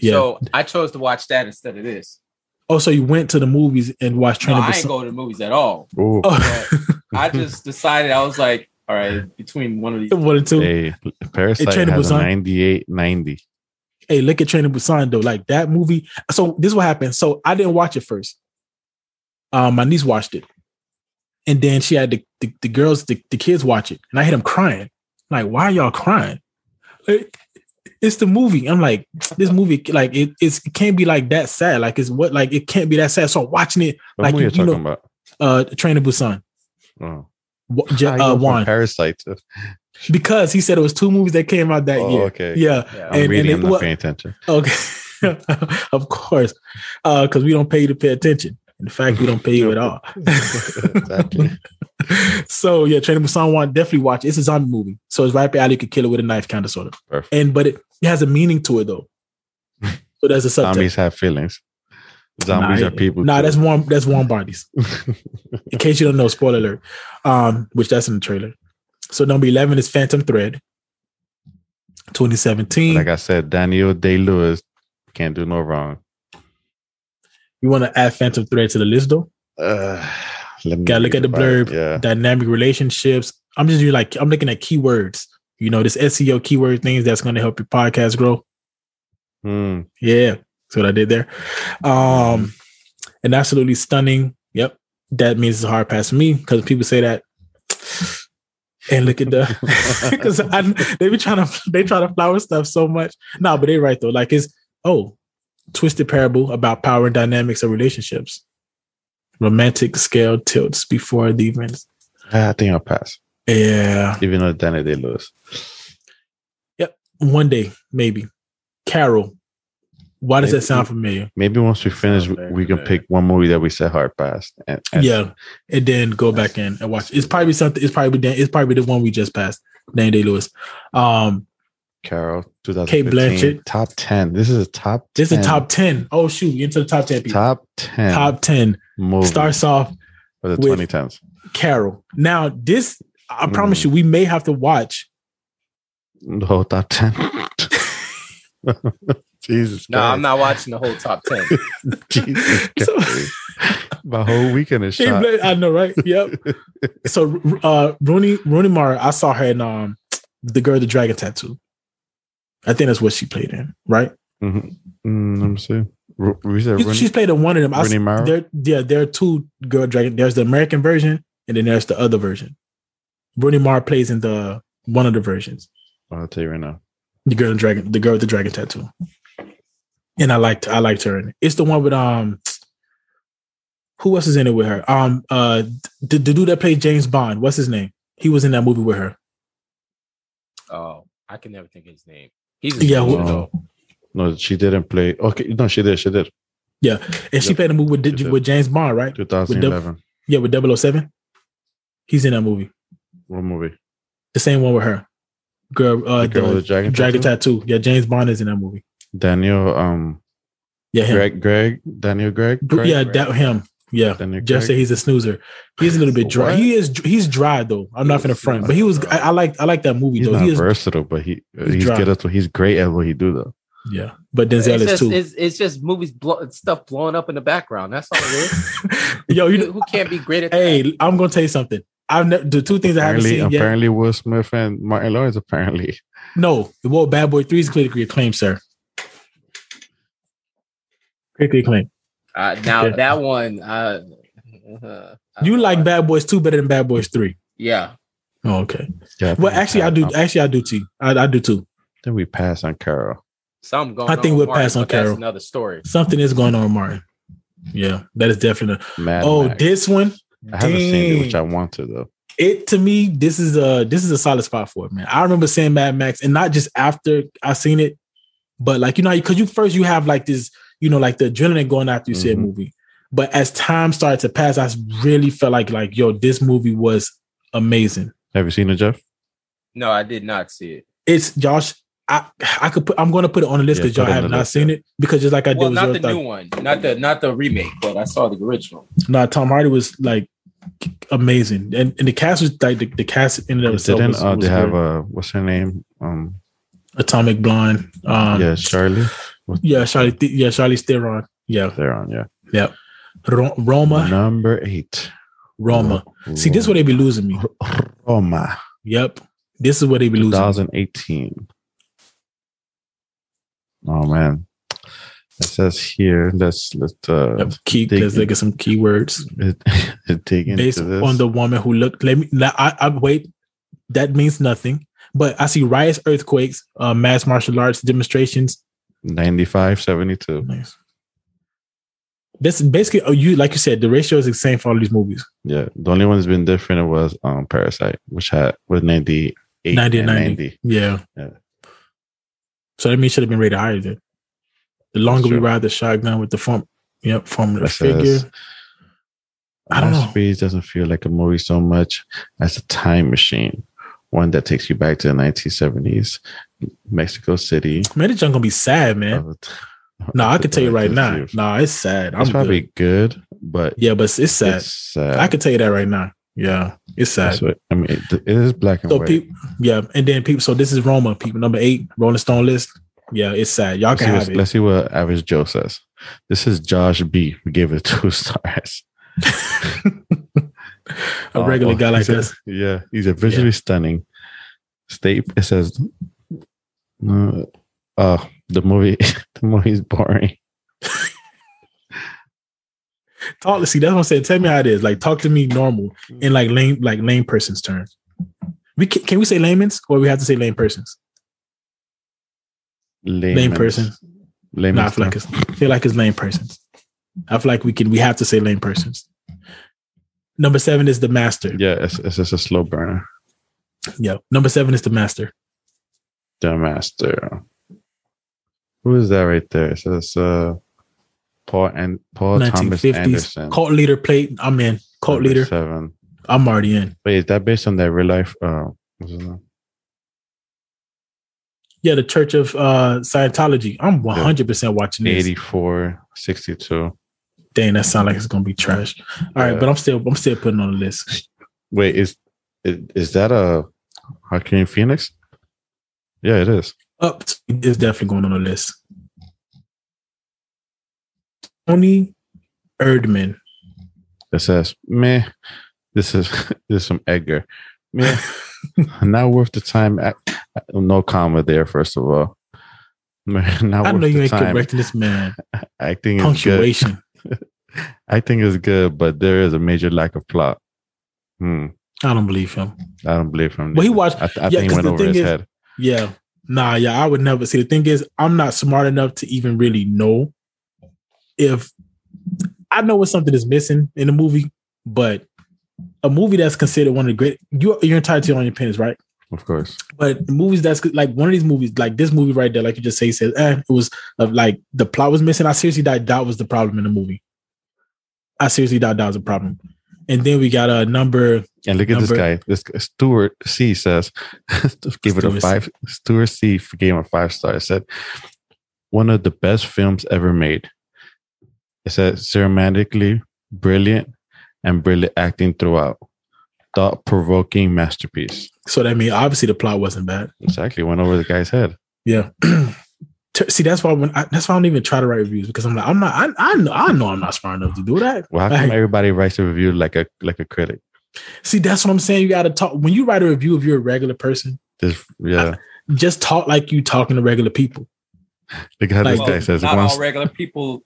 [SPEAKER 2] Yeah.
[SPEAKER 3] So I chose to watch that instead of this.
[SPEAKER 2] oh, so you went to the movies and watched
[SPEAKER 3] No,
[SPEAKER 2] Train
[SPEAKER 3] I
[SPEAKER 2] to
[SPEAKER 3] ain't
[SPEAKER 2] Busan?
[SPEAKER 3] go to the movies at all.
[SPEAKER 2] Oh,
[SPEAKER 3] I just decided I was like, all right, between one of these.
[SPEAKER 2] one and two.
[SPEAKER 1] hey, Parasite
[SPEAKER 2] Train to
[SPEAKER 1] has a
[SPEAKER 2] Busan.
[SPEAKER 1] 98, 90.
[SPEAKER 2] hey, look at Train to Busan though. Like that movie. So this is what happened. So I didn't watch it first. Um, my niece watched it, and then she had the the, the girls, the, the kids watch it, and I hit them crying. Like, why are y'all crying? Like, it's the movie. I'm like, this movie, like it, it's, it can't be like that sad. Like it's what, like it can't be that sad. So watching it,
[SPEAKER 1] What
[SPEAKER 2] Like, you-
[SPEAKER 1] are you
[SPEAKER 2] know-
[SPEAKER 1] about?
[SPEAKER 2] uh, Train to Busan,
[SPEAKER 1] Oh.
[SPEAKER 2] Wa-
[SPEAKER 1] How
[SPEAKER 2] J-
[SPEAKER 1] you go
[SPEAKER 2] uh, Juan,
[SPEAKER 1] Parasite. To,
[SPEAKER 2] because he said it was two movies that came out that
[SPEAKER 1] oh,
[SPEAKER 2] year.
[SPEAKER 1] okay.
[SPEAKER 2] Yeah,
[SPEAKER 3] Yeah.
[SPEAKER 1] I'm
[SPEAKER 2] and-
[SPEAKER 1] reading.
[SPEAKER 2] and
[SPEAKER 1] I'm
[SPEAKER 2] it-
[SPEAKER 1] not
[SPEAKER 2] what-
[SPEAKER 1] paying attention.
[SPEAKER 2] Okay, of course, because we don't pay you to pay attention. In fact, we don't pay you at all.
[SPEAKER 1] exactly.
[SPEAKER 2] so yeah, Train to Busan one definitely watch. it. It's a zombie movie, so it's right up your alley. You could kill it with a knife, kind of sort of.
[SPEAKER 1] Perfect.
[SPEAKER 2] And but it, it has a meaning to it though. So there's a subtext.
[SPEAKER 1] Zombies have feelings. Zombies
[SPEAKER 2] nah,
[SPEAKER 1] are people.
[SPEAKER 2] Nah,
[SPEAKER 1] too.
[SPEAKER 2] that's warm. That's warm bodies. In case you don't know, spoiler alert. Um, which that's in the trailer. So number eleven is Phantom Thread, 2017.
[SPEAKER 1] like I said, Daniel Day Lewis can't do no wrong.
[SPEAKER 2] You want to add Phantom Thread to the list though?
[SPEAKER 1] Uh, let me
[SPEAKER 2] Gotta look at the blurb.
[SPEAKER 1] Yeah.
[SPEAKER 2] dynamic relationships. I'm just doing like I'm looking at keywords. You know, this SEO keyword things that's going to help your podcast grow.
[SPEAKER 1] Hmm.
[SPEAKER 2] Yeah, that's what I did there. Um, and absolutely stunning. Yep, that means it's a hard pass for me because people say that. And look at the because they be trying to they try to flower stuff so much. No, but they right though. Like it's oh, twisted parable about power and dynamics of relationships. Romantic scale tilts before the events.
[SPEAKER 1] I think I'll pass.
[SPEAKER 2] Yeah.
[SPEAKER 1] Even though Daniel Day Lewis. Yep.
[SPEAKER 2] One day, maybe. Carol. Why does that sound familiar?
[SPEAKER 1] Maybe once we finish,
[SPEAKER 3] Sounds
[SPEAKER 1] we can pick one movie that we said hard pass. And, and
[SPEAKER 2] yeah, and then go back in and watch. It's probably something. It's probably it's probably the one we just passed. Dan Day Lewis. Um,
[SPEAKER 1] Carol, 2015.
[SPEAKER 2] Cate Blanchett.
[SPEAKER 1] Top 10. This is a top 10.
[SPEAKER 2] this
[SPEAKER 1] 10.
[SPEAKER 2] is top ten. Oh shoot, we into the top ten. People.
[SPEAKER 1] top 10
[SPEAKER 2] Top ten
[SPEAKER 1] movie
[SPEAKER 2] starts off
[SPEAKER 1] for the
[SPEAKER 2] with-
[SPEAKER 1] 2010s.
[SPEAKER 2] Carol. Now this, I
[SPEAKER 1] Mm.
[SPEAKER 2] promise you, we may have to watch.
[SPEAKER 1] The whole top 10. Jesus
[SPEAKER 3] No, I'm not watching the whole top ten.
[SPEAKER 1] Jesus
[SPEAKER 2] So-
[SPEAKER 1] My whole weekend is
[SPEAKER 2] Cate
[SPEAKER 1] shot.
[SPEAKER 2] Blanchett- I know, right? Yep. so uh Rooney Rooney Mara, I saw her in um the girl with the dragon tattoo. I think that's what she played in, right?
[SPEAKER 1] Mhm. Mm, let me see. Ru- We said
[SPEAKER 2] She-
[SPEAKER 1] Rooney-
[SPEAKER 2] She's played in one of them. I s-
[SPEAKER 1] Rooney Mara?
[SPEAKER 2] There, yeah, there are two girl dragon. There's the American version, and then there's the other version. Rooney Mara plays in the one of the versions.
[SPEAKER 1] I'll tell you right now.
[SPEAKER 2] The girl in dragon, the girl with the dragon tattoo. And I liked, I liked her in it. It's the one with um, who else is in it with her? Um, uh, the, the dude that played James Bond. What's his name? He was in that movie with her.
[SPEAKER 3] Oh, I can never think of his name. He's a
[SPEAKER 2] Yeah,
[SPEAKER 3] yeah,
[SPEAKER 2] who-
[SPEAKER 1] No, she didn't play. Okay, no, she did. She did.
[SPEAKER 2] Yeah, and she played a movie with,
[SPEAKER 1] did.
[SPEAKER 2] with James Bond, right?
[SPEAKER 1] 2011.
[SPEAKER 2] Yeah, with 007. He's in that movie.
[SPEAKER 1] What movie?
[SPEAKER 2] The same one with her. Girl, uh,
[SPEAKER 1] the girl
[SPEAKER 2] the
[SPEAKER 1] with the dragon,
[SPEAKER 2] Dragon
[SPEAKER 1] tattoo?
[SPEAKER 2] tattoo. Yeah, James Bond is in that movie.
[SPEAKER 1] Daniel, um,
[SPEAKER 2] Yeah, him.
[SPEAKER 1] Greg, Greg, Daniel, Greg. Greg?
[SPEAKER 2] Yeah, that him. Yeah.
[SPEAKER 1] Daniel
[SPEAKER 2] Jeff
[SPEAKER 1] Craig?
[SPEAKER 2] said he's a snoozer. He's a little bit dry.
[SPEAKER 1] What?
[SPEAKER 2] He is. He's dry though. I'm not gonna front, but he was. I, I like. I like that movie
[SPEAKER 1] He's
[SPEAKER 2] though.
[SPEAKER 1] not
[SPEAKER 2] He is.
[SPEAKER 1] versatile, but he
[SPEAKER 2] he's
[SPEAKER 1] he's, good at what he's great at what he do though.
[SPEAKER 2] Yeah, but
[SPEAKER 3] It's
[SPEAKER 2] Denzel is
[SPEAKER 3] just,
[SPEAKER 2] too.
[SPEAKER 3] it's, it's just movies, blow, stuff blowing up in the background. That's all it is.
[SPEAKER 2] Yo, you
[SPEAKER 3] who,
[SPEAKER 2] know,
[SPEAKER 3] who can't be great at that?
[SPEAKER 2] hey, I'm gonna tell you something. I've never the two things I haven't
[SPEAKER 1] Apparently,
[SPEAKER 2] seen yet.
[SPEAKER 1] apparently, Will Smith and Martin Lawrence. Apparently,
[SPEAKER 2] No, the World Bad Boy Three is critically acclaimed, sir. Critically acclaimed.
[SPEAKER 3] Uh, now
[SPEAKER 2] Yeah.
[SPEAKER 3] that one, uh, uh,
[SPEAKER 2] You
[SPEAKER 3] don't
[SPEAKER 2] like
[SPEAKER 3] know.
[SPEAKER 2] Bad Boys Two better than Bad Boys Three?
[SPEAKER 3] Yeah,
[SPEAKER 2] Oh, okay.
[SPEAKER 1] yeah.
[SPEAKER 2] Well, actually, I do. Actually, I do too. I, I do too.
[SPEAKER 1] Then we pass on Carol.
[SPEAKER 3] some going.
[SPEAKER 2] I think
[SPEAKER 3] on
[SPEAKER 2] we'll
[SPEAKER 3] Martin,
[SPEAKER 2] pass on
[SPEAKER 3] but that's
[SPEAKER 2] Carol.
[SPEAKER 3] Another story.
[SPEAKER 2] Something is going on, with Martin. Yeah, that is definitely.
[SPEAKER 1] Mad
[SPEAKER 2] oh,
[SPEAKER 1] Max.
[SPEAKER 2] this one.
[SPEAKER 1] I haven't seen it, which I want to though.
[SPEAKER 2] it to me this is a this is a solid spot for it man i remember seeing mad max and not just after i seen it but like you know because you first you have like this you know like the adrenaline going after you see a
[SPEAKER 1] Mhm.
[SPEAKER 2] movie but as time started to pass i really felt like like yo this movie was amazing
[SPEAKER 1] Have you seen it, Jeff?
[SPEAKER 3] No, I did not see it.
[SPEAKER 2] It's Josh. I I could put. I'm going to put it on the list
[SPEAKER 1] Yeah,
[SPEAKER 2] because y'all
[SPEAKER 1] put it on
[SPEAKER 2] have not
[SPEAKER 1] list,
[SPEAKER 2] seen it. Because just like I
[SPEAKER 3] Well,
[SPEAKER 2] did with
[SPEAKER 3] not
[SPEAKER 2] Zero
[SPEAKER 3] the
[SPEAKER 2] Thought,
[SPEAKER 3] new one, not the not the remake, but I saw the original.
[SPEAKER 2] no, Tom Hardy was like amazing, and and the cast was like the, the cast in and of itself
[SPEAKER 1] Didn't
[SPEAKER 2] was,
[SPEAKER 1] uh,
[SPEAKER 2] was
[SPEAKER 1] they have
[SPEAKER 2] a
[SPEAKER 1] uh what's her name? Um,
[SPEAKER 2] Atomic Blonde. Um,
[SPEAKER 1] yeah, Charlie.
[SPEAKER 2] Yeah, Charlie. Yeah, Charlie Theron. Yeah,
[SPEAKER 1] They're on. Yeah,
[SPEAKER 2] Ro- Roma.
[SPEAKER 1] number eight.
[SPEAKER 2] Roma. See, this is where they be losing me.
[SPEAKER 1] Roma,
[SPEAKER 2] Yep, this is where they be losing. me.
[SPEAKER 1] 2018. Oh man, it says here. Let's let's uh
[SPEAKER 2] Yep, key because they get some keywords
[SPEAKER 1] dig into
[SPEAKER 2] based
[SPEAKER 1] this.
[SPEAKER 2] on the woman who looked. Let me. I, I wait. That means nothing. But I see riots, earthquakes, uh, mass martial arts demonstrations.
[SPEAKER 1] 95, 72.
[SPEAKER 2] Nice. That's basically oh, you like you said. The ratio is the same for all these movies.
[SPEAKER 1] Yeah, the only one that's been different was um Parasite, which had was 98
[SPEAKER 2] 90
[SPEAKER 1] and
[SPEAKER 2] and 90.
[SPEAKER 1] 90.
[SPEAKER 2] Yeah.
[SPEAKER 1] Yeah.
[SPEAKER 2] So that means it should have been rated higher then. The longer we ride the shotgun with the form, yep, formula
[SPEAKER 1] That
[SPEAKER 2] figure. I don't know.
[SPEAKER 1] Masterpiece doesn't feel like a movie so much as a time machine, one that takes you back to the 1970s, Mexico City.
[SPEAKER 2] Man, this junk gonna be sad, man.
[SPEAKER 1] Uh,
[SPEAKER 2] No, I can tell you right now.
[SPEAKER 1] No,
[SPEAKER 2] Nah, it's sad. I'm
[SPEAKER 1] probably
[SPEAKER 2] good.
[SPEAKER 1] good, but
[SPEAKER 2] Yeah, but it's, it's sad.
[SPEAKER 1] it's sad.
[SPEAKER 2] I can tell you that right now. Yeah, it's sad.
[SPEAKER 1] What, I mean, it, it is black and
[SPEAKER 2] So
[SPEAKER 1] white.
[SPEAKER 2] people, yeah, and then people. So this is Roma, people number eight, Rolling Stone list. Yeah, it's sad. Y'all
[SPEAKER 1] let's,
[SPEAKER 2] can
[SPEAKER 1] see
[SPEAKER 2] have it.
[SPEAKER 1] let's see what average Joe says. This is Josh B. We gave it two stars.
[SPEAKER 2] A regular
[SPEAKER 1] Oh,
[SPEAKER 2] guy like this.
[SPEAKER 1] Yeah, he's a visually stunning. State it says, uh, uh, the movie, the movie's boring.
[SPEAKER 2] Talk. to See, that's what I'm saying. Tell me how it is. Like, talk to me normal in like lame, like lame person's terms. We can, can we say layman's or we have to say lame persons?
[SPEAKER 1] Lame,
[SPEAKER 2] Lame person.
[SPEAKER 1] Lame.
[SPEAKER 2] No, I feel like it's I feel like it's lame persons. I feel like we can we have to say lame persons. Number seven is the master.
[SPEAKER 1] yeah, it's, it's just a slow burner.
[SPEAKER 2] Yeah. Number seven is the master.
[SPEAKER 1] The master. Who is that right there? It says uh, Paul and Paul Thomas
[SPEAKER 2] 1950s.
[SPEAKER 1] Anderson.
[SPEAKER 2] Cult leader plate. I'm in. Cult
[SPEAKER 1] number
[SPEAKER 2] leader.
[SPEAKER 1] Seven.
[SPEAKER 2] I'm already in.
[SPEAKER 1] Wait, is that based on that real life? Uh, what's his name?
[SPEAKER 2] Yeah, the Church of uh Scientology. I'm 100 percent watching this.
[SPEAKER 1] 84, 62.
[SPEAKER 2] Dang, that sounds like it's gonna be trash. All right,
[SPEAKER 1] Yeah.
[SPEAKER 2] but I'm still I'm still putting on the list.
[SPEAKER 1] Wait, is is, is that a Joaquin Phoenix? Yeah, it is.
[SPEAKER 2] Up it's definitely going on the list. Toni Erdmann.
[SPEAKER 1] It says, meh, this is this is some Edgar. Meh, not worth the time. No comma there, first of all. Meh, Not
[SPEAKER 2] I
[SPEAKER 1] worth
[SPEAKER 2] know you
[SPEAKER 1] the
[SPEAKER 2] ain't
[SPEAKER 1] time.
[SPEAKER 2] correcting this man.
[SPEAKER 1] Acting is good.
[SPEAKER 2] Punctuation.
[SPEAKER 1] Acting is good, but there is a major lack of plot. Hmm.
[SPEAKER 2] I don't believe him.
[SPEAKER 1] I don't believe him.
[SPEAKER 2] Well, he watched.
[SPEAKER 1] I, th- I
[SPEAKER 2] yeah,
[SPEAKER 1] think he went over his
[SPEAKER 2] is-
[SPEAKER 1] head.
[SPEAKER 2] Yeah. Nah, yeah, I would never see. The thing is, I'm not smart enough to even really know if I know what something is missing in a movie, but a movie that's considered one of the great you you're entitled to your own opinions, right?
[SPEAKER 1] Of course.
[SPEAKER 2] But movies that's like one of these movies, like this movie right there, like you just say, says, eh, it was uh, like the plot was missing. I seriously thought that was the problem in the movie. I seriously thought that was a problem. And then we got a number.
[SPEAKER 1] And look at this guy. This guy, Stuart C says, give it a
[SPEAKER 2] Stuart C.
[SPEAKER 1] five. Stuart C gave him a five star. It said, one of the best films ever made. It said, cinematically brilliant and brilliant acting throughout. Thought provoking masterpiece.
[SPEAKER 2] So that means obviously the plot wasn't bad.
[SPEAKER 1] Exactly. Went over the guy's head.
[SPEAKER 2] Yeah. T- See, that's why when I, that's why I don't even try to write reviews because I'm like I'm not I, I know I know I'm not smart enough to do that.
[SPEAKER 1] Well, how come
[SPEAKER 2] Like,
[SPEAKER 1] everybody writes a review like a like a critic?
[SPEAKER 2] see, that's what I'm saying. You got to talk when you write a review if you're a regular person.
[SPEAKER 1] just yeah.
[SPEAKER 2] Just talk like you talking to regular people.
[SPEAKER 1] Look how this
[SPEAKER 2] like-
[SPEAKER 1] guy says.
[SPEAKER 3] not
[SPEAKER 1] once-
[SPEAKER 3] all regular people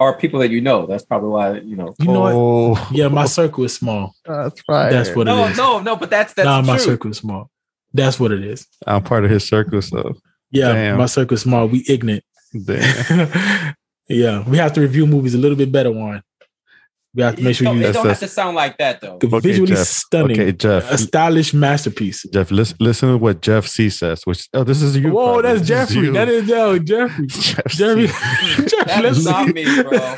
[SPEAKER 3] are people that you know. That's probably why you know.
[SPEAKER 2] You know what?
[SPEAKER 1] oh,
[SPEAKER 2] Yeah, my circle is small.
[SPEAKER 1] that's right.
[SPEAKER 2] That's what it
[SPEAKER 3] No,
[SPEAKER 2] is.
[SPEAKER 3] no, no. But that's that's
[SPEAKER 2] nah, my circle is small. That's what it is.
[SPEAKER 1] I'm part of his circle, so
[SPEAKER 2] Yeah,
[SPEAKER 1] Damn.
[SPEAKER 2] my circle small. We ignorant.
[SPEAKER 1] damn.
[SPEAKER 2] yeah, we have to review movies a little bit better. One, we have to make
[SPEAKER 3] It
[SPEAKER 2] sure
[SPEAKER 3] don't,
[SPEAKER 2] you
[SPEAKER 3] it don't have to sound like that though.
[SPEAKER 1] Okay,
[SPEAKER 2] visually
[SPEAKER 1] Jeff.
[SPEAKER 2] stunning,
[SPEAKER 1] Okay, Jeff.
[SPEAKER 2] a stylish masterpiece.
[SPEAKER 1] Jeff, listen, listen to what Jeff C says. Which oh, this is you.
[SPEAKER 2] Whoa,
[SPEAKER 1] probably.
[SPEAKER 2] that's Jeffrey.
[SPEAKER 1] you.
[SPEAKER 2] That is yo, Jeffrey.
[SPEAKER 1] Jeff
[SPEAKER 2] Jeffrey,
[SPEAKER 3] That
[SPEAKER 2] let's
[SPEAKER 3] not me, bro.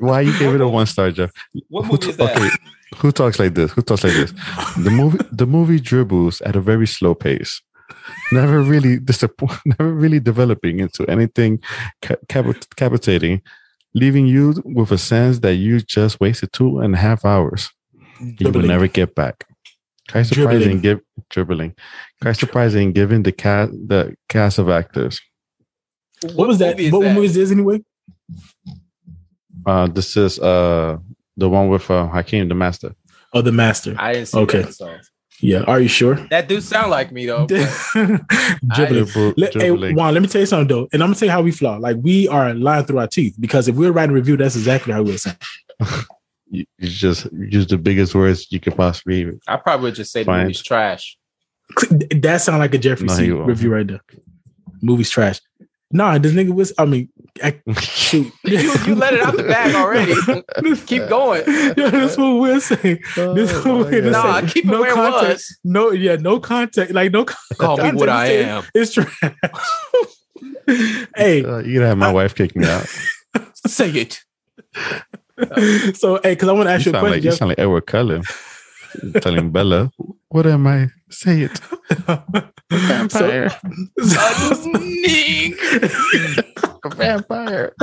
[SPEAKER 1] Why you gave it a one star, Jeff?
[SPEAKER 3] What movie is that?
[SPEAKER 1] okay, who talks like this? Who talks like this? The movie, the movie dribbles at a very slow pace. Never really disappoint, never really developing into anything ca- cap- capitating, leaving you with a sense that you just wasted two and a half hours. You will never get back. Quite surprising,
[SPEAKER 2] Dribbling.
[SPEAKER 1] give dribbling. Quite surprising, given the cast the cast of actors.
[SPEAKER 2] What, was that?
[SPEAKER 3] movie
[SPEAKER 2] what
[SPEAKER 3] that?
[SPEAKER 2] movie is this anyway?
[SPEAKER 1] Uh, this is uh the one with uh, Hakeem the Master.
[SPEAKER 2] Oh, The Master.
[SPEAKER 3] I didn't see
[SPEAKER 2] Okay.
[SPEAKER 3] that. So.
[SPEAKER 2] Yeah. Are you sure?
[SPEAKER 3] That do sound like me though.
[SPEAKER 2] Dribbling.
[SPEAKER 1] Dribble-
[SPEAKER 2] Let, hey. Juan, let me tell you something though, and I'm gonna tell you how we flaw. Like we are lying through our teeth because if we are writing a review, that's exactly how we would sound.
[SPEAKER 1] you, you just use the biggest words you could possibly. use.
[SPEAKER 3] I probably would just say the movie's trash.
[SPEAKER 2] That sound like a Jeffrey
[SPEAKER 1] No,
[SPEAKER 2] C review right there. Movie's trash. Nah, this nigga was. I mean, I, shoot.
[SPEAKER 3] You, you let it out the bag already. Keep going.
[SPEAKER 2] Yeah, that's what we're saying. This is what we're
[SPEAKER 3] Nah,
[SPEAKER 2] saying.
[SPEAKER 3] keep it
[SPEAKER 2] no
[SPEAKER 3] where it
[SPEAKER 2] context.
[SPEAKER 3] was.
[SPEAKER 2] No, yeah, no context. Like no.
[SPEAKER 3] Call me what I am.
[SPEAKER 2] It's trash. hey,
[SPEAKER 1] Uh, you gonna have my wife kick me out.
[SPEAKER 3] Say it.
[SPEAKER 2] so hey, because I want to ask you a question.
[SPEAKER 1] like, you sound like Edward Cullen telling Bella, "What am I? Say it."
[SPEAKER 2] so,
[SPEAKER 3] Sneak.
[SPEAKER 1] vampire.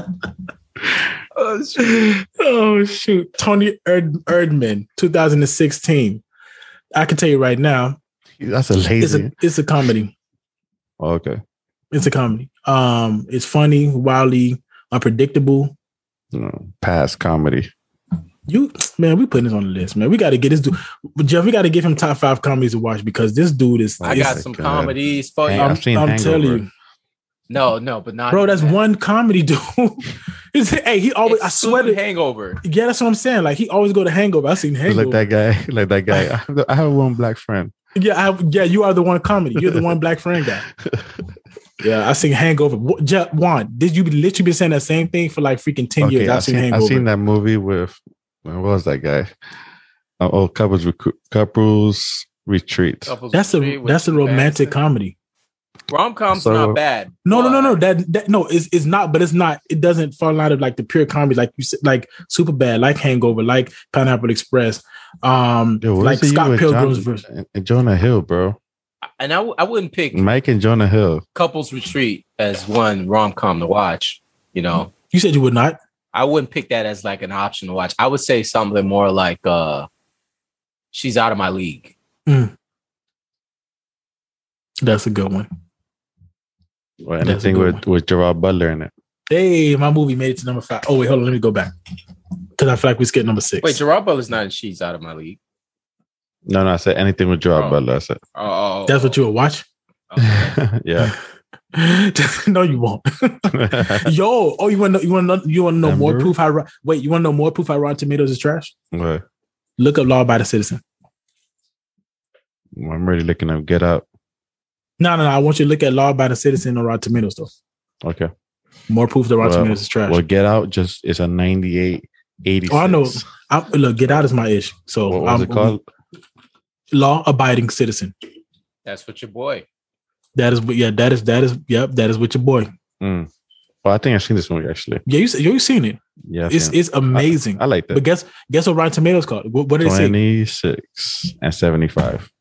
[SPEAKER 3] Oh, shit.
[SPEAKER 2] oh shoot, Toni Erd- Erdmann, 2016. I can tell you right now,
[SPEAKER 1] That's a
[SPEAKER 2] it's
[SPEAKER 1] lazy.
[SPEAKER 2] a it's a comedy.
[SPEAKER 1] Oh, okay.
[SPEAKER 2] It's a comedy. Um, it's funny, wildly unpredictable.
[SPEAKER 1] No, past comedy.
[SPEAKER 2] You man, we putting this on the list, man. We got to get this dude. Jeff, we got to give him top five comedies to watch because this dude is.
[SPEAKER 3] I got some
[SPEAKER 1] God.
[SPEAKER 3] comedies for
[SPEAKER 1] Hey,
[SPEAKER 3] you.
[SPEAKER 2] I'm,
[SPEAKER 1] I've seen
[SPEAKER 2] I'm telling you,
[SPEAKER 3] No, no, but not.
[SPEAKER 2] bro. That's
[SPEAKER 3] that.
[SPEAKER 2] one comedy, dude. Hey, he always.
[SPEAKER 3] It's
[SPEAKER 2] I swear
[SPEAKER 3] Stupid
[SPEAKER 2] to.
[SPEAKER 3] Hangover.
[SPEAKER 2] Yeah, that's what I'm saying. Like he always go to Hangover. I seen
[SPEAKER 1] It's
[SPEAKER 2] Hangover.
[SPEAKER 1] like that guy. Like that guy. I have, one black friend.
[SPEAKER 2] Yeah, I have, yeah. You are the one comedy. You're the one black friend guy. Yeah, I seen Hangover. What- Je- Juan, did you literally been saying that same thing for like freaking ten years? I've
[SPEAKER 1] I've
[SPEAKER 2] seen
[SPEAKER 1] seen,
[SPEAKER 2] Hangover.
[SPEAKER 1] I've seen that movie with what was that guy? Uh, oh, couples recruit, couples retreat.
[SPEAKER 3] Couples
[SPEAKER 2] That's a
[SPEAKER 3] Retreat with
[SPEAKER 2] that's a romantic
[SPEAKER 3] Madison.
[SPEAKER 2] comedy.
[SPEAKER 3] Rom com's
[SPEAKER 1] So-
[SPEAKER 3] not bad.
[SPEAKER 2] No, no, no, no. That that no, it's it's not. But it's not. It doesn't fall out of like the pure comedy, like you said, like Super Bad, like Hangover, like Pineapple Express, um,
[SPEAKER 1] Yo, what
[SPEAKER 2] like
[SPEAKER 1] is it you
[SPEAKER 2] Scott Pilgrim's
[SPEAKER 1] John-
[SPEAKER 2] version.
[SPEAKER 1] and Jonah Hill, bro.
[SPEAKER 3] And I, w- I wouldn't pick
[SPEAKER 1] Mike and Jonah Hill.
[SPEAKER 3] Couples Retreat as one rom com to watch. You know,
[SPEAKER 2] You said you would not.
[SPEAKER 3] I wouldn't pick that as like an option to watch. I would say something more like uh She's Out of My League.
[SPEAKER 2] That's a good one.
[SPEAKER 1] Or
[SPEAKER 2] That's a
[SPEAKER 1] anything
[SPEAKER 2] good
[SPEAKER 1] with, with Gerard Butler in it.
[SPEAKER 2] Hey, my movie made it to number five. Oh wait, hold on. Let me go back because I feel like we skipped number six.
[SPEAKER 3] Wait, Gerard Butler's not in She's Out of My League.
[SPEAKER 1] No, no, I said anything with Gerard
[SPEAKER 3] Oh.
[SPEAKER 1] Butler. I said,
[SPEAKER 3] Oh, oh,
[SPEAKER 2] That's what you would watch.
[SPEAKER 3] oh.
[SPEAKER 1] yeah.
[SPEAKER 2] no, you won't. Yo, oh, you want to? You want to? You want to know more proof? How Ro- wait? You want to know more proof? How Rotten Tomatoes is trash?
[SPEAKER 1] What?
[SPEAKER 2] Look up Law by the Citizen.
[SPEAKER 1] I'm really looking up Get Out.
[SPEAKER 2] No, no, no. I want you to look at Law by the Citizen on Rotten Tomatoes, though.
[SPEAKER 1] Okay.
[SPEAKER 2] More proof that Rotten
[SPEAKER 1] Well,
[SPEAKER 2] Tomatoes is trash.
[SPEAKER 1] Well, Get Out just is a 98, 86.
[SPEAKER 2] Oh, I know. I, look, Get Out is my issue. So,
[SPEAKER 1] What was
[SPEAKER 2] I'm-
[SPEAKER 1] it called?
[SPEAKER 2] Law abiding citizen.
[SPEAKER 3] That's what your boy.
[SPEAKER 2] That is, what- yeah, that is, that is, yep, that is with your boy.
[SPEAKER 1] Mm. Well, I think I've seen this movie actually.
[SPEAKER 2] Yeah, you, you seen it?
[SPEAKER 1] Yeah, I've
[SPEAKER 2] It's,
[SPEAKER 1] it.
[SPEAKER 2] it's amazing.
[SPEAKER 1] I like that.
[SPEAKER 2] but guess, guess what Rotten Tomatoes called? What, what did it say?
[SPEAKER 1] 26 and 75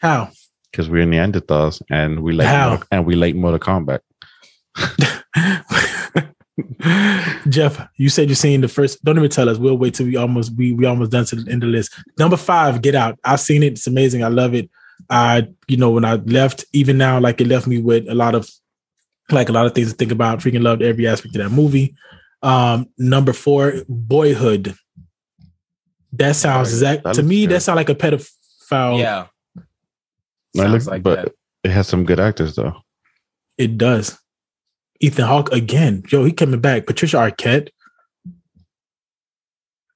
[SPEAKER 2] How?
[SPEAKER 1] because we're Neanderthals and we like
[SPEAKER 2] How?
[SPEAKER 1] And we like Mortal Kombat.
[SPEAKER 2] Jeff, you said you seen the first. Don't even tell us. We'll wait till we almost we we almost done to the end of the list. Number five, Get Out. I've seen it. It's amazing. I love it. I you know when I left, even now, like it left me with a lot of like a lot of things to think about. Freaking loved every aspect of that movie. Um, number four, Boyhood. That sounds
[SPEAKER 1] Boyhood.
[SPEAKER 2] exact
[SPEAKER 1] That
[SPEAKER 2] to me.
[SPEAKER 1] good.
[SPEAKER 2] That sounds like a pedophile.
[SPEAKER 3] Yeah.
[SPEAKER 1] No, it
[SPEAKER 3] Sounds
[SPEAKER 1] looks-
[SPEAKER 3] like
[SPEAKER 1] but
[SPEAKER 3] that.
[SPEAKER 1] it has some good actors though.
[SPEAKER 2] It does. Ethan Hawke again. Yo, he coming back. Patricia Arquette.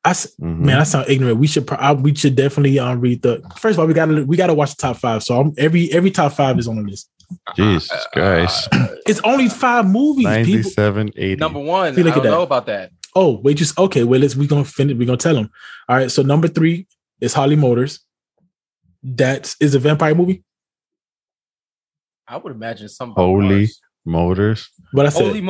[SPEAKER 2] I, s-
[SPEAKER 1] Mhm.
[SPEAKER 2] Man, I sound ignorant. We should pro- I, we should definitely um read the first of all we gotta we gotta watch the top five. So I'm, every every top five is on the list.
[SPEAKER 1] Jesus Christ.
[SPEAKER 2] It's only five movies. People.
[SPEAKER 1] 80.
[SPEAKER 3] Number one,
[SPEAKER 2] See,
[SPEAKER 3] I
[SPEAKER 2] look
[SPEAKER 3] don't
[SPEAKER 2] at that.
[SPEAKER 3] know about that.
[SPEAKER 2] Oh wait, just okay. Well, let's we gonna finish. We gonna tell them. All right. So number three is Holly Motors. That is a vampire movie.
[SPEAKER 3] I would imagine some
[SPEAKER 1] Holy Motors.
[SPEAKER 2] But I said
[SPEAKER 3] Holy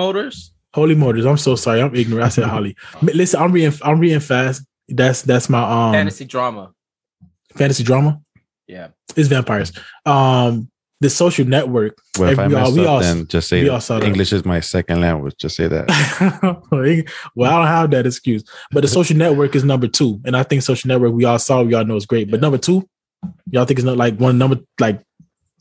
[SPEAKER 2] Holy,
[SPEAKER 3] Motors.
[SPEAKER 2] Motors. I'm so sorry. I'm ignorant. I said Holly. Listen, I'm reading. I'm reading fast. That's that's my um
[SPEAKER 3] Fantasy drama.
[SPEAKER 2] fantasy drama.
[SPEAKER 3] Yeah.
[SPEAKER 2] It's vampires. Um, the social network.
[SPEAKER 1] Well, if I
[SPEAKER 2] we all- we
[SPEAKER 1] up,
[SPEAKER 2] all-
[SPEAKER 1] then just say
[SPEAKER 2] we all saw that.
[SPEAKER 1] English is my second language. Just say that.
[SPEAKER 2] well, I don't have that excuse. But the social network is number two. And I think social network we all saw, we all know is great. But number two, y'all think it's not like one number like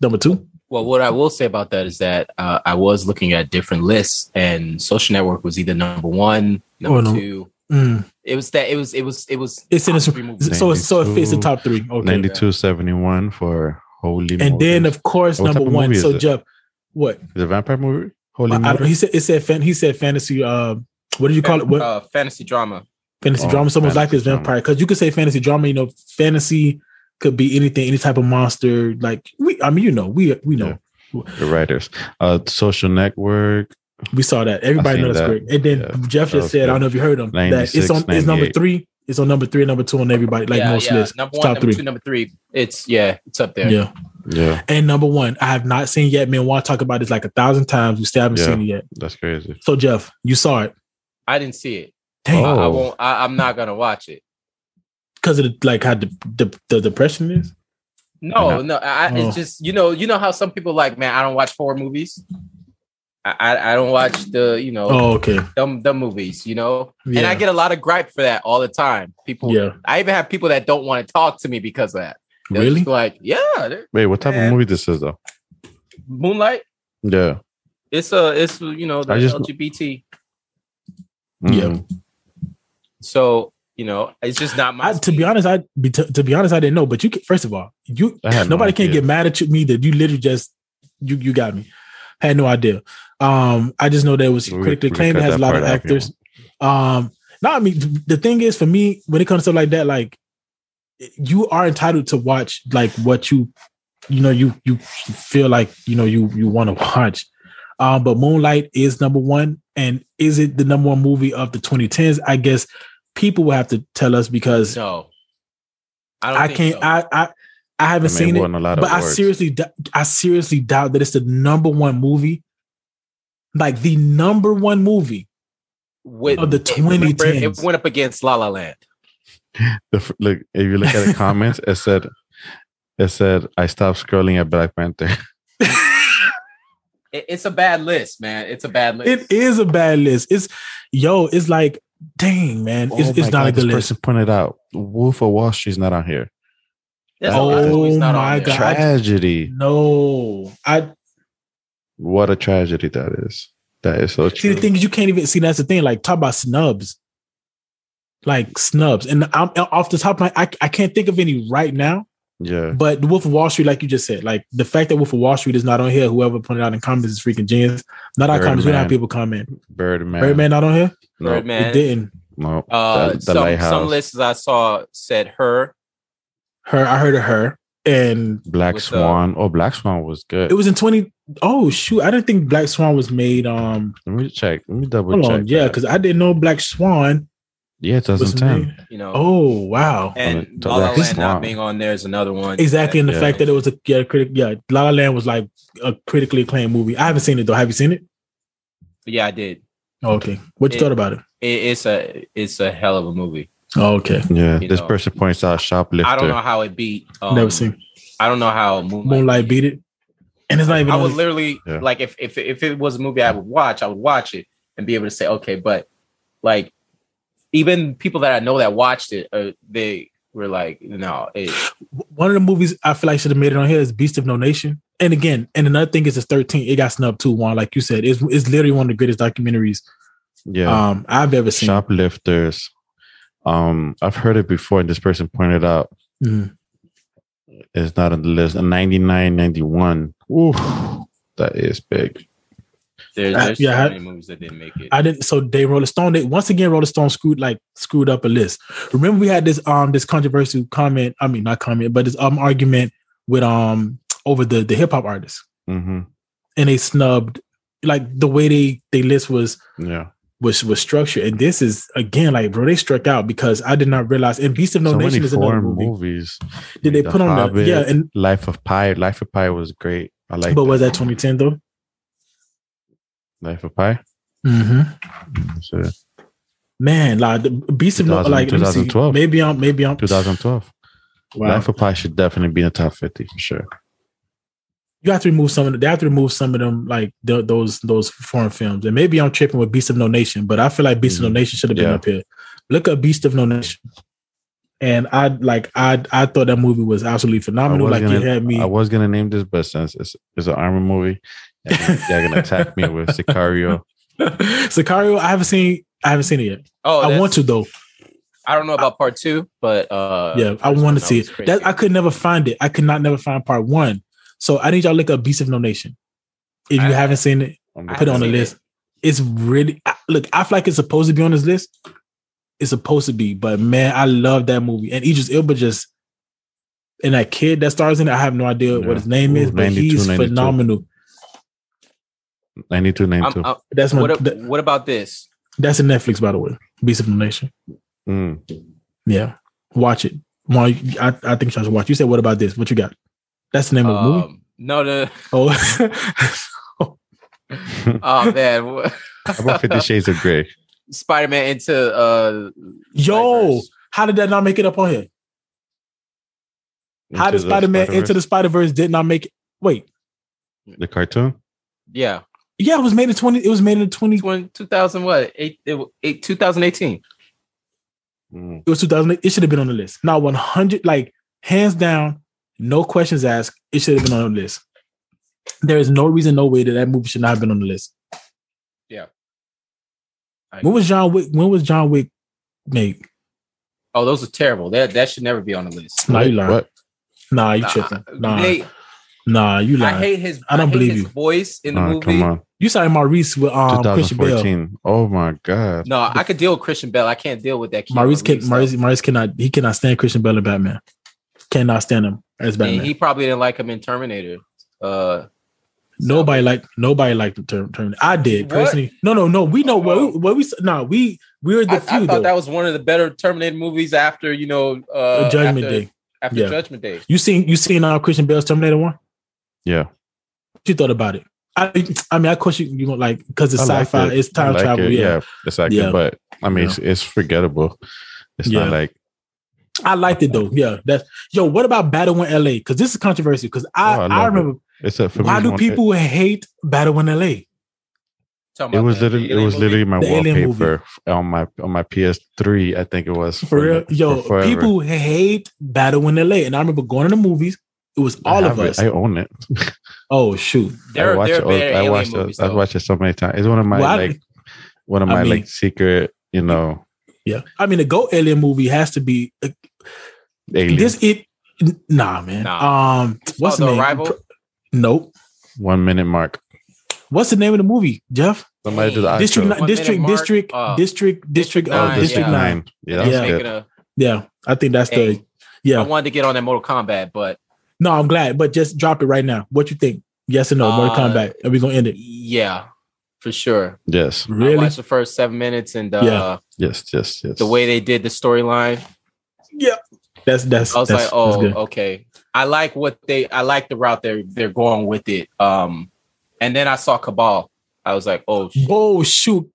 [SPEAKER 2] number two?
[SPEAKER 3] Well, what I will say about that is that uh, I was looking at different lists, and Social Network was either number one, number
[SPEAKER 2] Oh, no.
[SPEAKER 3] two.
[SPEAKER 2] Mm.
[SPEAKER 3] It was that. It was. It was. It was.
[SPEAKER 2] It's in
[SPEAKER 3] top
[SPEAKER 2] this
[SPEAKER 3] three movies.
[SPEAKER 2] so so it fits the top three. Okay.
[SPEAKER 1] 92 71 for Holy
[SPEAKER 2] And then of course
[SPEAKER 1] What
[SPEAKER 2] number one. So
[SPEAKER 1] it?
[SPEAKER 2] Jeff, what?
[SPEAKER 1] Is it a vampire movie? Holy
[SPEAKER 2] I, I don't, he said it said fan, he said fantasy uh what did you call it? What
[SPEAKER 3] Uh, fantasy drama.
[SPEAKER 2] fantasy
[SPEAKER 1] Oh,
[SPEAKER 2] drama? Someone's like this vampire. Because you could say fantasy drama, you know, fantasy could be anything, any type of monster. Like we I mean, you know, we we know.
[SPEAKER 1] The writers. Uh, Social Network.
[SPEAKER 2] We saw that. Everybody knows that's
[SPEAKER 1] that.
[SPEAKER 2] great. And then
[SPEAKER 1] Yeah,
[SPEAKER 2] Jeff just
[SPEAKER 1] was
[SPEAKER 2] said, I don't know if you heard him, that it's on it's number three. It's on number three number two on everybody, like
[SPEAKER 3] yeah,
[SPEAKER 2] most
[SPEAKER 3] yeah.
[SPEAKER 2] lists.
[SPEAKER 3] Number one,
[SPEAKER 2] top
[SPEAKER 3] number
[SPEAKER 2] three.
[SPEAKER 3] two, number three. It's yeah. It's up there.
[SPEAKER 2] Yeah.
[SPEAKER 1] Yeah,
[SPEAKER 2] And number one, I have not seen yet. Man, want to talk about this like a thousand times. We still haven't
[SPEAKER 1] Yeah.
[SPEAKER 2] seen it yet.
[SPEAKER 1] that's crazy.
[SPEAKER 2] So Jeff, you saw it.
[SPEAKER 3] I didn't see it.
[SPEAKER 2] Dang.
[SPEAKER 3] I, I
[SPEAKER 1] Oh.
[SPEAKER 3] won't. I, I'm not gonna watch it.
[SPEAKER 2] Because of the, like how the, the, the depression is.
[SPEAKER 3] No, no. I,
[SPEAKER 2] Oh.
[SPEAKER 3] It's just you know. You know how some people like, man. I don't watch horror movies. I, I, I don't watch the you know
[SPEAKER 2] Oh, okay.
[SPEAKER 3] them them movies. You know, and I get a lot of gripe for that all the time. People.
[SPEAKER 2] Yeah.
[SPEAKER 3] I even have people that don't want to talk to me because of that. They're
[SPEAKER 2] Really?
[SPEAKER 3] like, yeah,
[SPEAKER 1] Wait, what type
[SPEAKER 3] Man.
[SPEAKER 1] of movie this is though?
[SPEAKER 3] Moonlight.
[SPEAKER 1] Yeah.
[SPEAKER 3] It's a it's you know the
[SPEAKER 1] I just-
[SPEAKER 3] LGBT.
[SPEAKER 2] Yeah.
[SPEAKER 1] Mhm.
[SPEAKER 3] So you know it's just not my.
[SPEAKER 2] I, to be honest, I be to, to be honest, I didn't know. But you can, first of all, you
[SPEAKER 1] I had no
[SPEAKER 2] nobody can
[SPEAKER 1] idea.
[SPEAKER 2] get mad at you, me that you literally just you you got me. had no idea. Um, I just know that it was
[SPEAKER 1] We-
[SPEAKER 2] critically
[SPEAKER 1] we
[SPEAKER 2] acclaimed. It has a lot of
[SPEAKER 1] part out if you
[SPEAKER 2] actors. Um, no, I mean the thing is for me when it comes to like that, like you are entitled to watch like what you you know you you feel like you know you you want to watch. Um, but Moonlight is number one, and is it the number one movie of the 2010s? I guess people will have to tell us because
[SPEAKER 3] no, I don't.
[SPEAKER 2] I
[SPEAKER 3] think
[SPEAKER 2] can't.
[SPEAKER 3] so.
[SPEAKER 2] I I I haven't
[SPEAKER 1] I mean,
[SPEAKER 2] seen it,
[SPEAKER 1] a lot of
[SPEAKER 2] but I
[SPEAKER 1] awards.
[SPEAKER 2] seriously, d- I seriously doubt that it's the number one movie, like the number one movie.
[SPEAKER 3] With
[SPEAKER 2] of the
[SPEAKER 3] it-
[SPEAKER 2] 2010s.
[SPEAKER 3] it went up against La La Land.
[SPEAKER 1] The, look, if you look at the comments, it said, it said, I stopped scrolling at Black Panther.
[SPEAKER 3] It- it's a bad list, man. It's a bad list.
[SPEAKER 2] It is a bad list. It's yo. It's like, dang man, it's,
[SPEAKER 1] Oh
[SPEAKER 2] it's
[SPEAKER 1] my
[SPEAKER 2] not
[SPEAKER 1] God,
[SPEAKER 2] a good
[SPEAKER 1] this
[SPEAKER 2] list.
[SPEAKER 1] person pointed out, Wolf of Wall Street's not on here.
[SPEAKER 3] There's a lot of
[SPEAKER 2] Oh
[SPEAKER 3] movies not on
[SPEAKER 2] my. God.
[SPEAKER 1] Tragedy.
[SPEAKER 2] No, I
[SPEAKER 1] What a tragedy that is. That is so
[SPEAKER 2] see.
[SPEAKER 1] true.
[SPEAKER 2] The thing is, you can't even see. That's the thing. Like talk about snubs, like snubs. And I'm off the top of my, I I can't think of any right now.
[SPEAKER 1] Yeah.
[SPEAKER 2] But the Wolf of Wall Street, like you just said, like the fact that Wolf of Wall Street is not on here, whoever put it out in comments is freaking genius. Not our comments, we don't have
[SPEAKER 1] Birdman.
[SPEAKER 2] people comment.
[SPEAKER 1] Birdman.
[SPEAKER 2] Birdman not on here?
[SPEAKER 1] No,
[SPEAKER 3] Birdman.
[SPEAKER 2] It didn't.
[SPEAKER 1] no.
[SPEAKER 3] Uh,
[SPEAKER 1] the, the
[SPEAKER 3] some
[SPEAKER 1] Lighthouse.
[SPEAKER 3] some lists I saw said her.
[SPEAKER 2] Her, I heard of her. And
[SPEAKER 1] Black
[SPEAKER 3] with, uh,
[SPEAKER 1] Swan. oh, Black Swan was good.
[SPEAKER 2] it was in 20. Oh shoot. I didn't think Black Swan was made. Um
[SPEAKER 1] Let me check. Let me double
[SPEAKER 2] hold
[SPEAKER 1] check.
[SPEAKER 2] on. Yeah, because I didn't know Black Swan
[SPEAKER 1] yeah,
[SPEAKER 2] was
[SPEAKER 1] 2010.
[SPEAKER 2] made.
[SPEAKER 3] You know,
[SPEAKER 2] Oh wow.
[SPEAKER 3] and La La
[SPEAKER 1] that's
[SPEAKER 3] Land not being on there is another one.
[SPEAKER 2] Exactly. And the
[SPEAKER 1] Yeah.
[SPEAKER 2] fact that it was a yeah, critic, yeah, La La Land was like a critically acclaimed movie. I haven't seen it though. Have you seen it?
[SPEAKER 3] Yeah, I did.
[SPEAKER 2] Oh, okay. What you
[SPEAKER 3] It-
[SPEAKER 2] thought about it?
[SPEAKER 3] It, it's a it's a hell of a movie.
[SPEAKER 2] Oh, okay.
[SPEAKER 1] Yeah,
[SPEAKER 3] You
[SPEAKER 1] this
[SPEAKER 3] know.
[SPEAKER 1] person points out shoplifter.
[SPEAKER 3] I don't know how it beat. Um,
[SPEAKER 2] Never seen
[SPEAKER 3] I don't know how Moonlight.
[SPEAKER 2] Moonlight beat it. And it's not even
[SPEAKER 3] I
[SPEAKER 2] on
[SPEAKER 3] would literally
[SPEAKER 1] Yeah.
[SPEAKER 3] like if if if it was a movie I would watch, I would watch it and be able to say okay, but like even people that I know that watched it, uh, they were like, no, it,
[SPEAKER 2] one of the movies I feel like should have made it on here is Beast of No Nation. And again, and another thing is it's 13. It got snubbed too, Juan. Like you said, it's, it's literally one of the greatest documentaries
[SPEAKER 1] Yeah,
[SPEAKER 2] um I've ever seen.
[SPEAKER 1] shoplifters. Um, I've heard it before. and This person pointed out
[SPEAKER 2] Mhm.
[SPEAKER 1] it's not on the list. A 99, 91. Ooh, that is big.
[SPEAKER 3] There's,
[SPEAKER 2] Uh,
[SPEAKER 3] there's
[SPEAKER 2] yeah,
[SPEAKER 3] so
[SPEAKER 2] I-
[SPEAKER 3] many movies that didn't make it.
[SPEAKER 2] I didn't so they Rolling Stone, they once again Rolling Stone screwed like screwed up a list. Remember we had this um this controversial comment, I mean not comment, but this um argument with um over the the hip hop artists.
[SPEAKER 1] hmm
[SPEAKER 2] And they snubbed like the way they they list was
[SPEAKER 1] Yeah,
[SPEAKER 2] was was structured. And this is again like bro, they struck out because I did not realize and Beast of No
[SPEAKER 1] so
[SPEAKER 2] Nation
[SPEAKER 1] many
[SPEAKER 2] is another movie.
[SPEAKER 1] movies.
[SPEAKER 2] Did they
[SPEAKER 1] The
[SPEAKER 2] put on the yeah and
[SPEAKER 1] Life of Pi? Life of Pi was great. I like.
[SPEAKER 2] but was that 2010 though?
[SPEAKER 1] Life of Pi?
[SPEAKER 2] Mm-hmm.
[SPEAKER 1] So,
[SPEAKER 2] Man, like the Beast of No
[SPEAKER 1] 2000
[SPEAKER 2] like let me see.
[SPEAKER 1] 2012.
[SPEAKER 2] maybe I'm maybe I'm
[SPEAKER 1] 2012.
[SPEAKER 2] wow.
[SPEAKER 1] Life of Pi should definitely be in the top 50 for sure.
[SPEAKER 2] you have to remove some of the, they have to remove some of them like the, those those foreign films. And maybe I'm tripping with Beast of No Nation, but I feel like Beast of No
[SPEAKER 1] Mhm.
[SPEAKER 2] Nation should have been
[SPEAKER 1] Yeah.
[SPEAKER 2] up here. Look up Beast of No Nation. And I like I I thought that movie was absolutely phenomenal.
[SPEAKER 1] was,
[SPEAKER 2] Like
[SPEAKER 1] gonna,
[SPEAKER 2] it had me
[SPEAKER 1] I was gonna name this, but since it's, it's an armor movie, y'all gonna, gonna attack me with Sicario.
[SPEAKER 2] Sicario, I haven't seen I haven't seen it yet.
[SPEAKER 3] Oh,
[SPEAKER 2] I want to though.
[SPEAKER 3] I don't know about part two, but uh,
[SPEAKER 2] yeah, I want to see it. That I could never find it. I could not never find part one. So I need y'all to look up Beast of No Nation. If you
[SPEAKER 3] I-
[SPEAKER 2] haven't seen it,
[SPEAKER 1] I'm
[SPEAKER 2] put it on the
[SPEAKER 3] haven't seen
[SPEAKER 2] list. It's really I- look. I feel like it's supposed to be on this list. It's supposed to be, but man, I love that movie. And Idris Elba just and that kid that stars in it. I have no idea
[SPEAKER 1] Yeah.
[SPEAKER 2] what his name is, but he's
[SPEAKER 1] 92.
[SPEAKER 2] phenomenal.
[SPEAKER 1] 92, 92.
[SPEAKER 3] I'm- I'm-
[SPEAKER 2] That's my
[SPEAKER 3] what,
[SPEAKER 2] that-
[SPEAKER 3] what about this?
[SPEAKER 2] that's in Netflix, by the way. Beast of the Nation.
[SPEAKER 1] Mm.
[SPEAKER 2] Yeah, watch it. Well, I, I think you should watch. You said, "What about this? What you got?" That's the name of the movie.
[SPEAKER 3] Um, no, the
[SPEAKER 2] Oh,
[SPEAKER 3] oh man,
[SPEAKER 1] How about Fifty Shades of Grey?
[SPEAKER 3] Spider Man into uh,
[SPEAKER 2] yo, how did that not make it up on here? How did Spider Man Into the Spider Verse did not make it? Wait,
[SPEAKER 1] the cartoon?
[SPEAKER 3] yeah,
[SPEAKER 2] yeah, it was made in twenty. It was made in twenty.
[SPEAKER 3] when 2000 what eight, it, eight 2018.
[SPEAKER 1] Mm.
[SPEAKER 2] It was two thousand. It should have been on the list. Not one hundred. Like hands down, no questions asked. It should have been on the list. There is no reason, no way that that movie should not have been on the list.
[SPEAKER 3] I
[SPEAKER 2] When was John Wick? When was John Wick made?
[SPEAKER 3] Oh, those are terrible. That that should never be on the list.
[SPEAKER 2] Nah, you lying.
[SPEAKER 1] What?
[SPEAKER 2] Nah, you
[SPEAKER 3] Nah,
[SPEAKER 2] tripping. Nah,
[SPEAKER 3] they-
[SPEAKER 2] nah, you
[SPEAKER 3] I hate his.
[SPEAKER 2] I don't
[SPEAKER 3] hate
[SPEAKER 2] believe
[SPEAKER 3] his
[SPEAKER 2] you.
[SPEAKER 3] voice in the
[SPEAKER 1] Nah,
[SPEAKER 3] movie.
[SPEAKER 1] come on.
[SPEAKER 2] you saw Maurice with um Christian Bale.
[SPEAKER 1] 2014. Oh my god.
[SPEAKER 3] No, I could deal with Christian Bale. I can't deal with that. Keanu
[SPEAKER 2] Maurice can
[SPEAKER 3] Reeves
[SPEAKER 2] Maurice. Maurice cannot he cannot stand Christian Bale in Batman. Cannot stand him as
[SPEAKER 3] And
[SPEAKER 2] Batman.
[SPEAKER 3] he probably didn't like him in Terminator. Uh,
[SPEAKER 2] nobody like nobody liked the term. term. I did
[SPEAKER 3] What?
[SPEAKER 2] personally. No, no, no. We know
[SPEAKER 3] Oh.
[SPEAKER 2] what what we no we we were the
[SPEAKER 3] I, I thought
[SPEAKER 2] though.
[SPEAKER 3] that was one of the better Terminator movies after you know uh,
[SPEAKER 2] Judgment
[SPEAKER 3] after,
[SPEAKER 2] Day.
[SPEAKER 3] After
[SPEAKER 2] Yeah.
[SPEAKER 3] Judgment Day.
[SPEAKER 2] You seen you seen uh, Christian Bale's Terminator one?
[SPEAKER 1] Yeah.
[SPEAKER 2] What you thought about it? I I mean, of course you you gonna like because it's
[SPEAKER 1] like
[SPEAKER 2] sci-fi,
[SPEAKER 1] it.
[SPEAKER 2] it's time
[SPEAKER 1] like
[SPEAKER 2] travel.
[SPEAKER 1] it.
[SPEAKER 2] Yeah.
[SPEAKER 1] it's like
[SPEAKER 2] Yeah.
[SPEAKER 1] it, but I mean, it's, it's forgettable. It's
[SPEAKER 2] Yeah.
[SPEAKER 1] not like
[SPEAKER 2] I liked it though. Yeah, that's yo. What about Battle in L.A.? Because this is controversial. Because I
[SPEAKER 1] Oh, I
[SPEAKER 2] I,
[SPEAKER 1] love it.
[SPEAKER 2] remember
[SPEAKER 1] it's a. For me,
[SPEAKER 2] why
[SPEAKER 1] it's
[SPEAKER 2] do
[SPEAKER 1] one-
[SPEAKER 2] people hate Battle in L.A.?
[SPEAKER 1] It was
[SPEAKER 3] the-
[SPEAKER 1] literally
[SPEAKER 3] the
[SPEAKER 1] it was
[SPEAKER 3] alien
[SPEAKER 1] literally my
[SPEAKER 2] The
[SPEAKER 1] wallpaper on my on my PS3. I think it was
[SPEAKER 2] For real, yo,
[SPEAKER 1] for
[SPEAKER 2] people hate Battle in L.A. And I remember going to the movies. It was all of
[SPEAKER 1] have it.
[SPEAKER 2] us.
[SPEAKER 1] I own it.
[SPEAKER 2] oh shoot!
[SPEAKER 3] There,
[SPEAKER 1] I watch it.
[SPEAKER 3] are
[SPEAKER 1] all-
[SPEAKER 3] better
[SPEAKER 1] I watched it. I watched it so many times. It's one of my
[SPEAKER 2] Well, I-
[SPEAKER 1] like one of
[SPEAKER 2] I
[SPEAKER 1] my
[SPEAKER 2] mean-
[SPEAKER 1] like secret. You know,
[SPEAKER 2] Yeah, I mean the Go Alien movie has to be uh,
[SPEAKER 1] alien.
[SPEAKER 2] this. It nah, man.
[SPEAKER 3] Nah.
[SPEAKER 2] Um, what's
[SPEAKER 3] Oh,
[SPEAKER 2] the
[SPEAKER 3] The
[SPEAKER 2] name?
[SPEAKER 3] Arrival?
[SPEAKER 2] Nope.
[SPEAKER 1] one minute mark.
[SPEAKER 2] What's the name of the movie, Jeff?
[SPEAKER 1] Somebody did the
[SPEAKER 3] Hey,
[SPEAKER 2] District. Ni- District,
[SPEAKER 3] Mark?
[SPEAKER 2] District,
[SPEAKER 3] Oh.
[SPEAKER 2] District, District,
[SPEAKER 3] District
[SPEAKER 2] uh,
[SPEAKER 3] Nine,
[SPEAKER 2] District
[SPEAKER 3] yeah.
[SPEAKER 2] Nine.
[SPEAKER 1] Yeah,
[SPEAKER 3] They
[SPEAKER 1] that
[SPEAKER 3] was
[SPEAKER 1] was
[SPEAKER 2] Yeah.
[SPEAKER 1] good.
[SPEAKER 2] Yeah, I think that's the.
[SPEAKER 3] Yeah, I wanted to get on that Mortal Kombat, but
[SPEAKER 2] no, I'm glad, but just drop it right now. What you think? Yes or no? Mortal
[SPEAKER 3] Uh,
[SPEAKER 2] Kombat, and we're gonna end it.
[SPEAKER 3] yeah, for sure.
[SPEAKER 1] Yes, really.
[SPEAKER 3] I
[SPEAKER 2] Really?
[SPEAKER 3] watched the first seven minutes and uh,
[SPEAKER 2] Yeah.
[SPEAKER 1] yes, yes, yes.
[SPEAKER 3] the way they did the storyline.
[SPEAKER 2] Yeah, that's that's.
[SPEAKER 3] I was
[SPEAKER 2] that's,
[SPEAKER 3] like, oh, okay. I like what they. I like the route they're they're going with it. Um, and then I saw Kabal. I was like, oh, sh-
[SPEAKER 2] Oh shoot!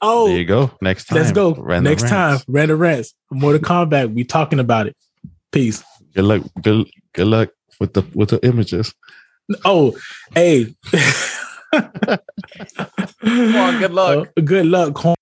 [SPEAKER 2] Oh,
[SPEAKER 1] there you go. Next time,
[SPEAKER 2] let's go.
[SPEAKER 1] Random
[SPEAKER 2] Next
[SPEAKER 1] rants.
[SPEAKER 2] time, random rants. Mortal Kombat. We talking about it. Peace.
[SPEAKER 1] Good luck. Good, good luck with the with the images.
[SPEAKER 2] Oh, hey.
[SPEAKER 3] Come on, good luck.
[SPEAKER 2] Uh, good luck.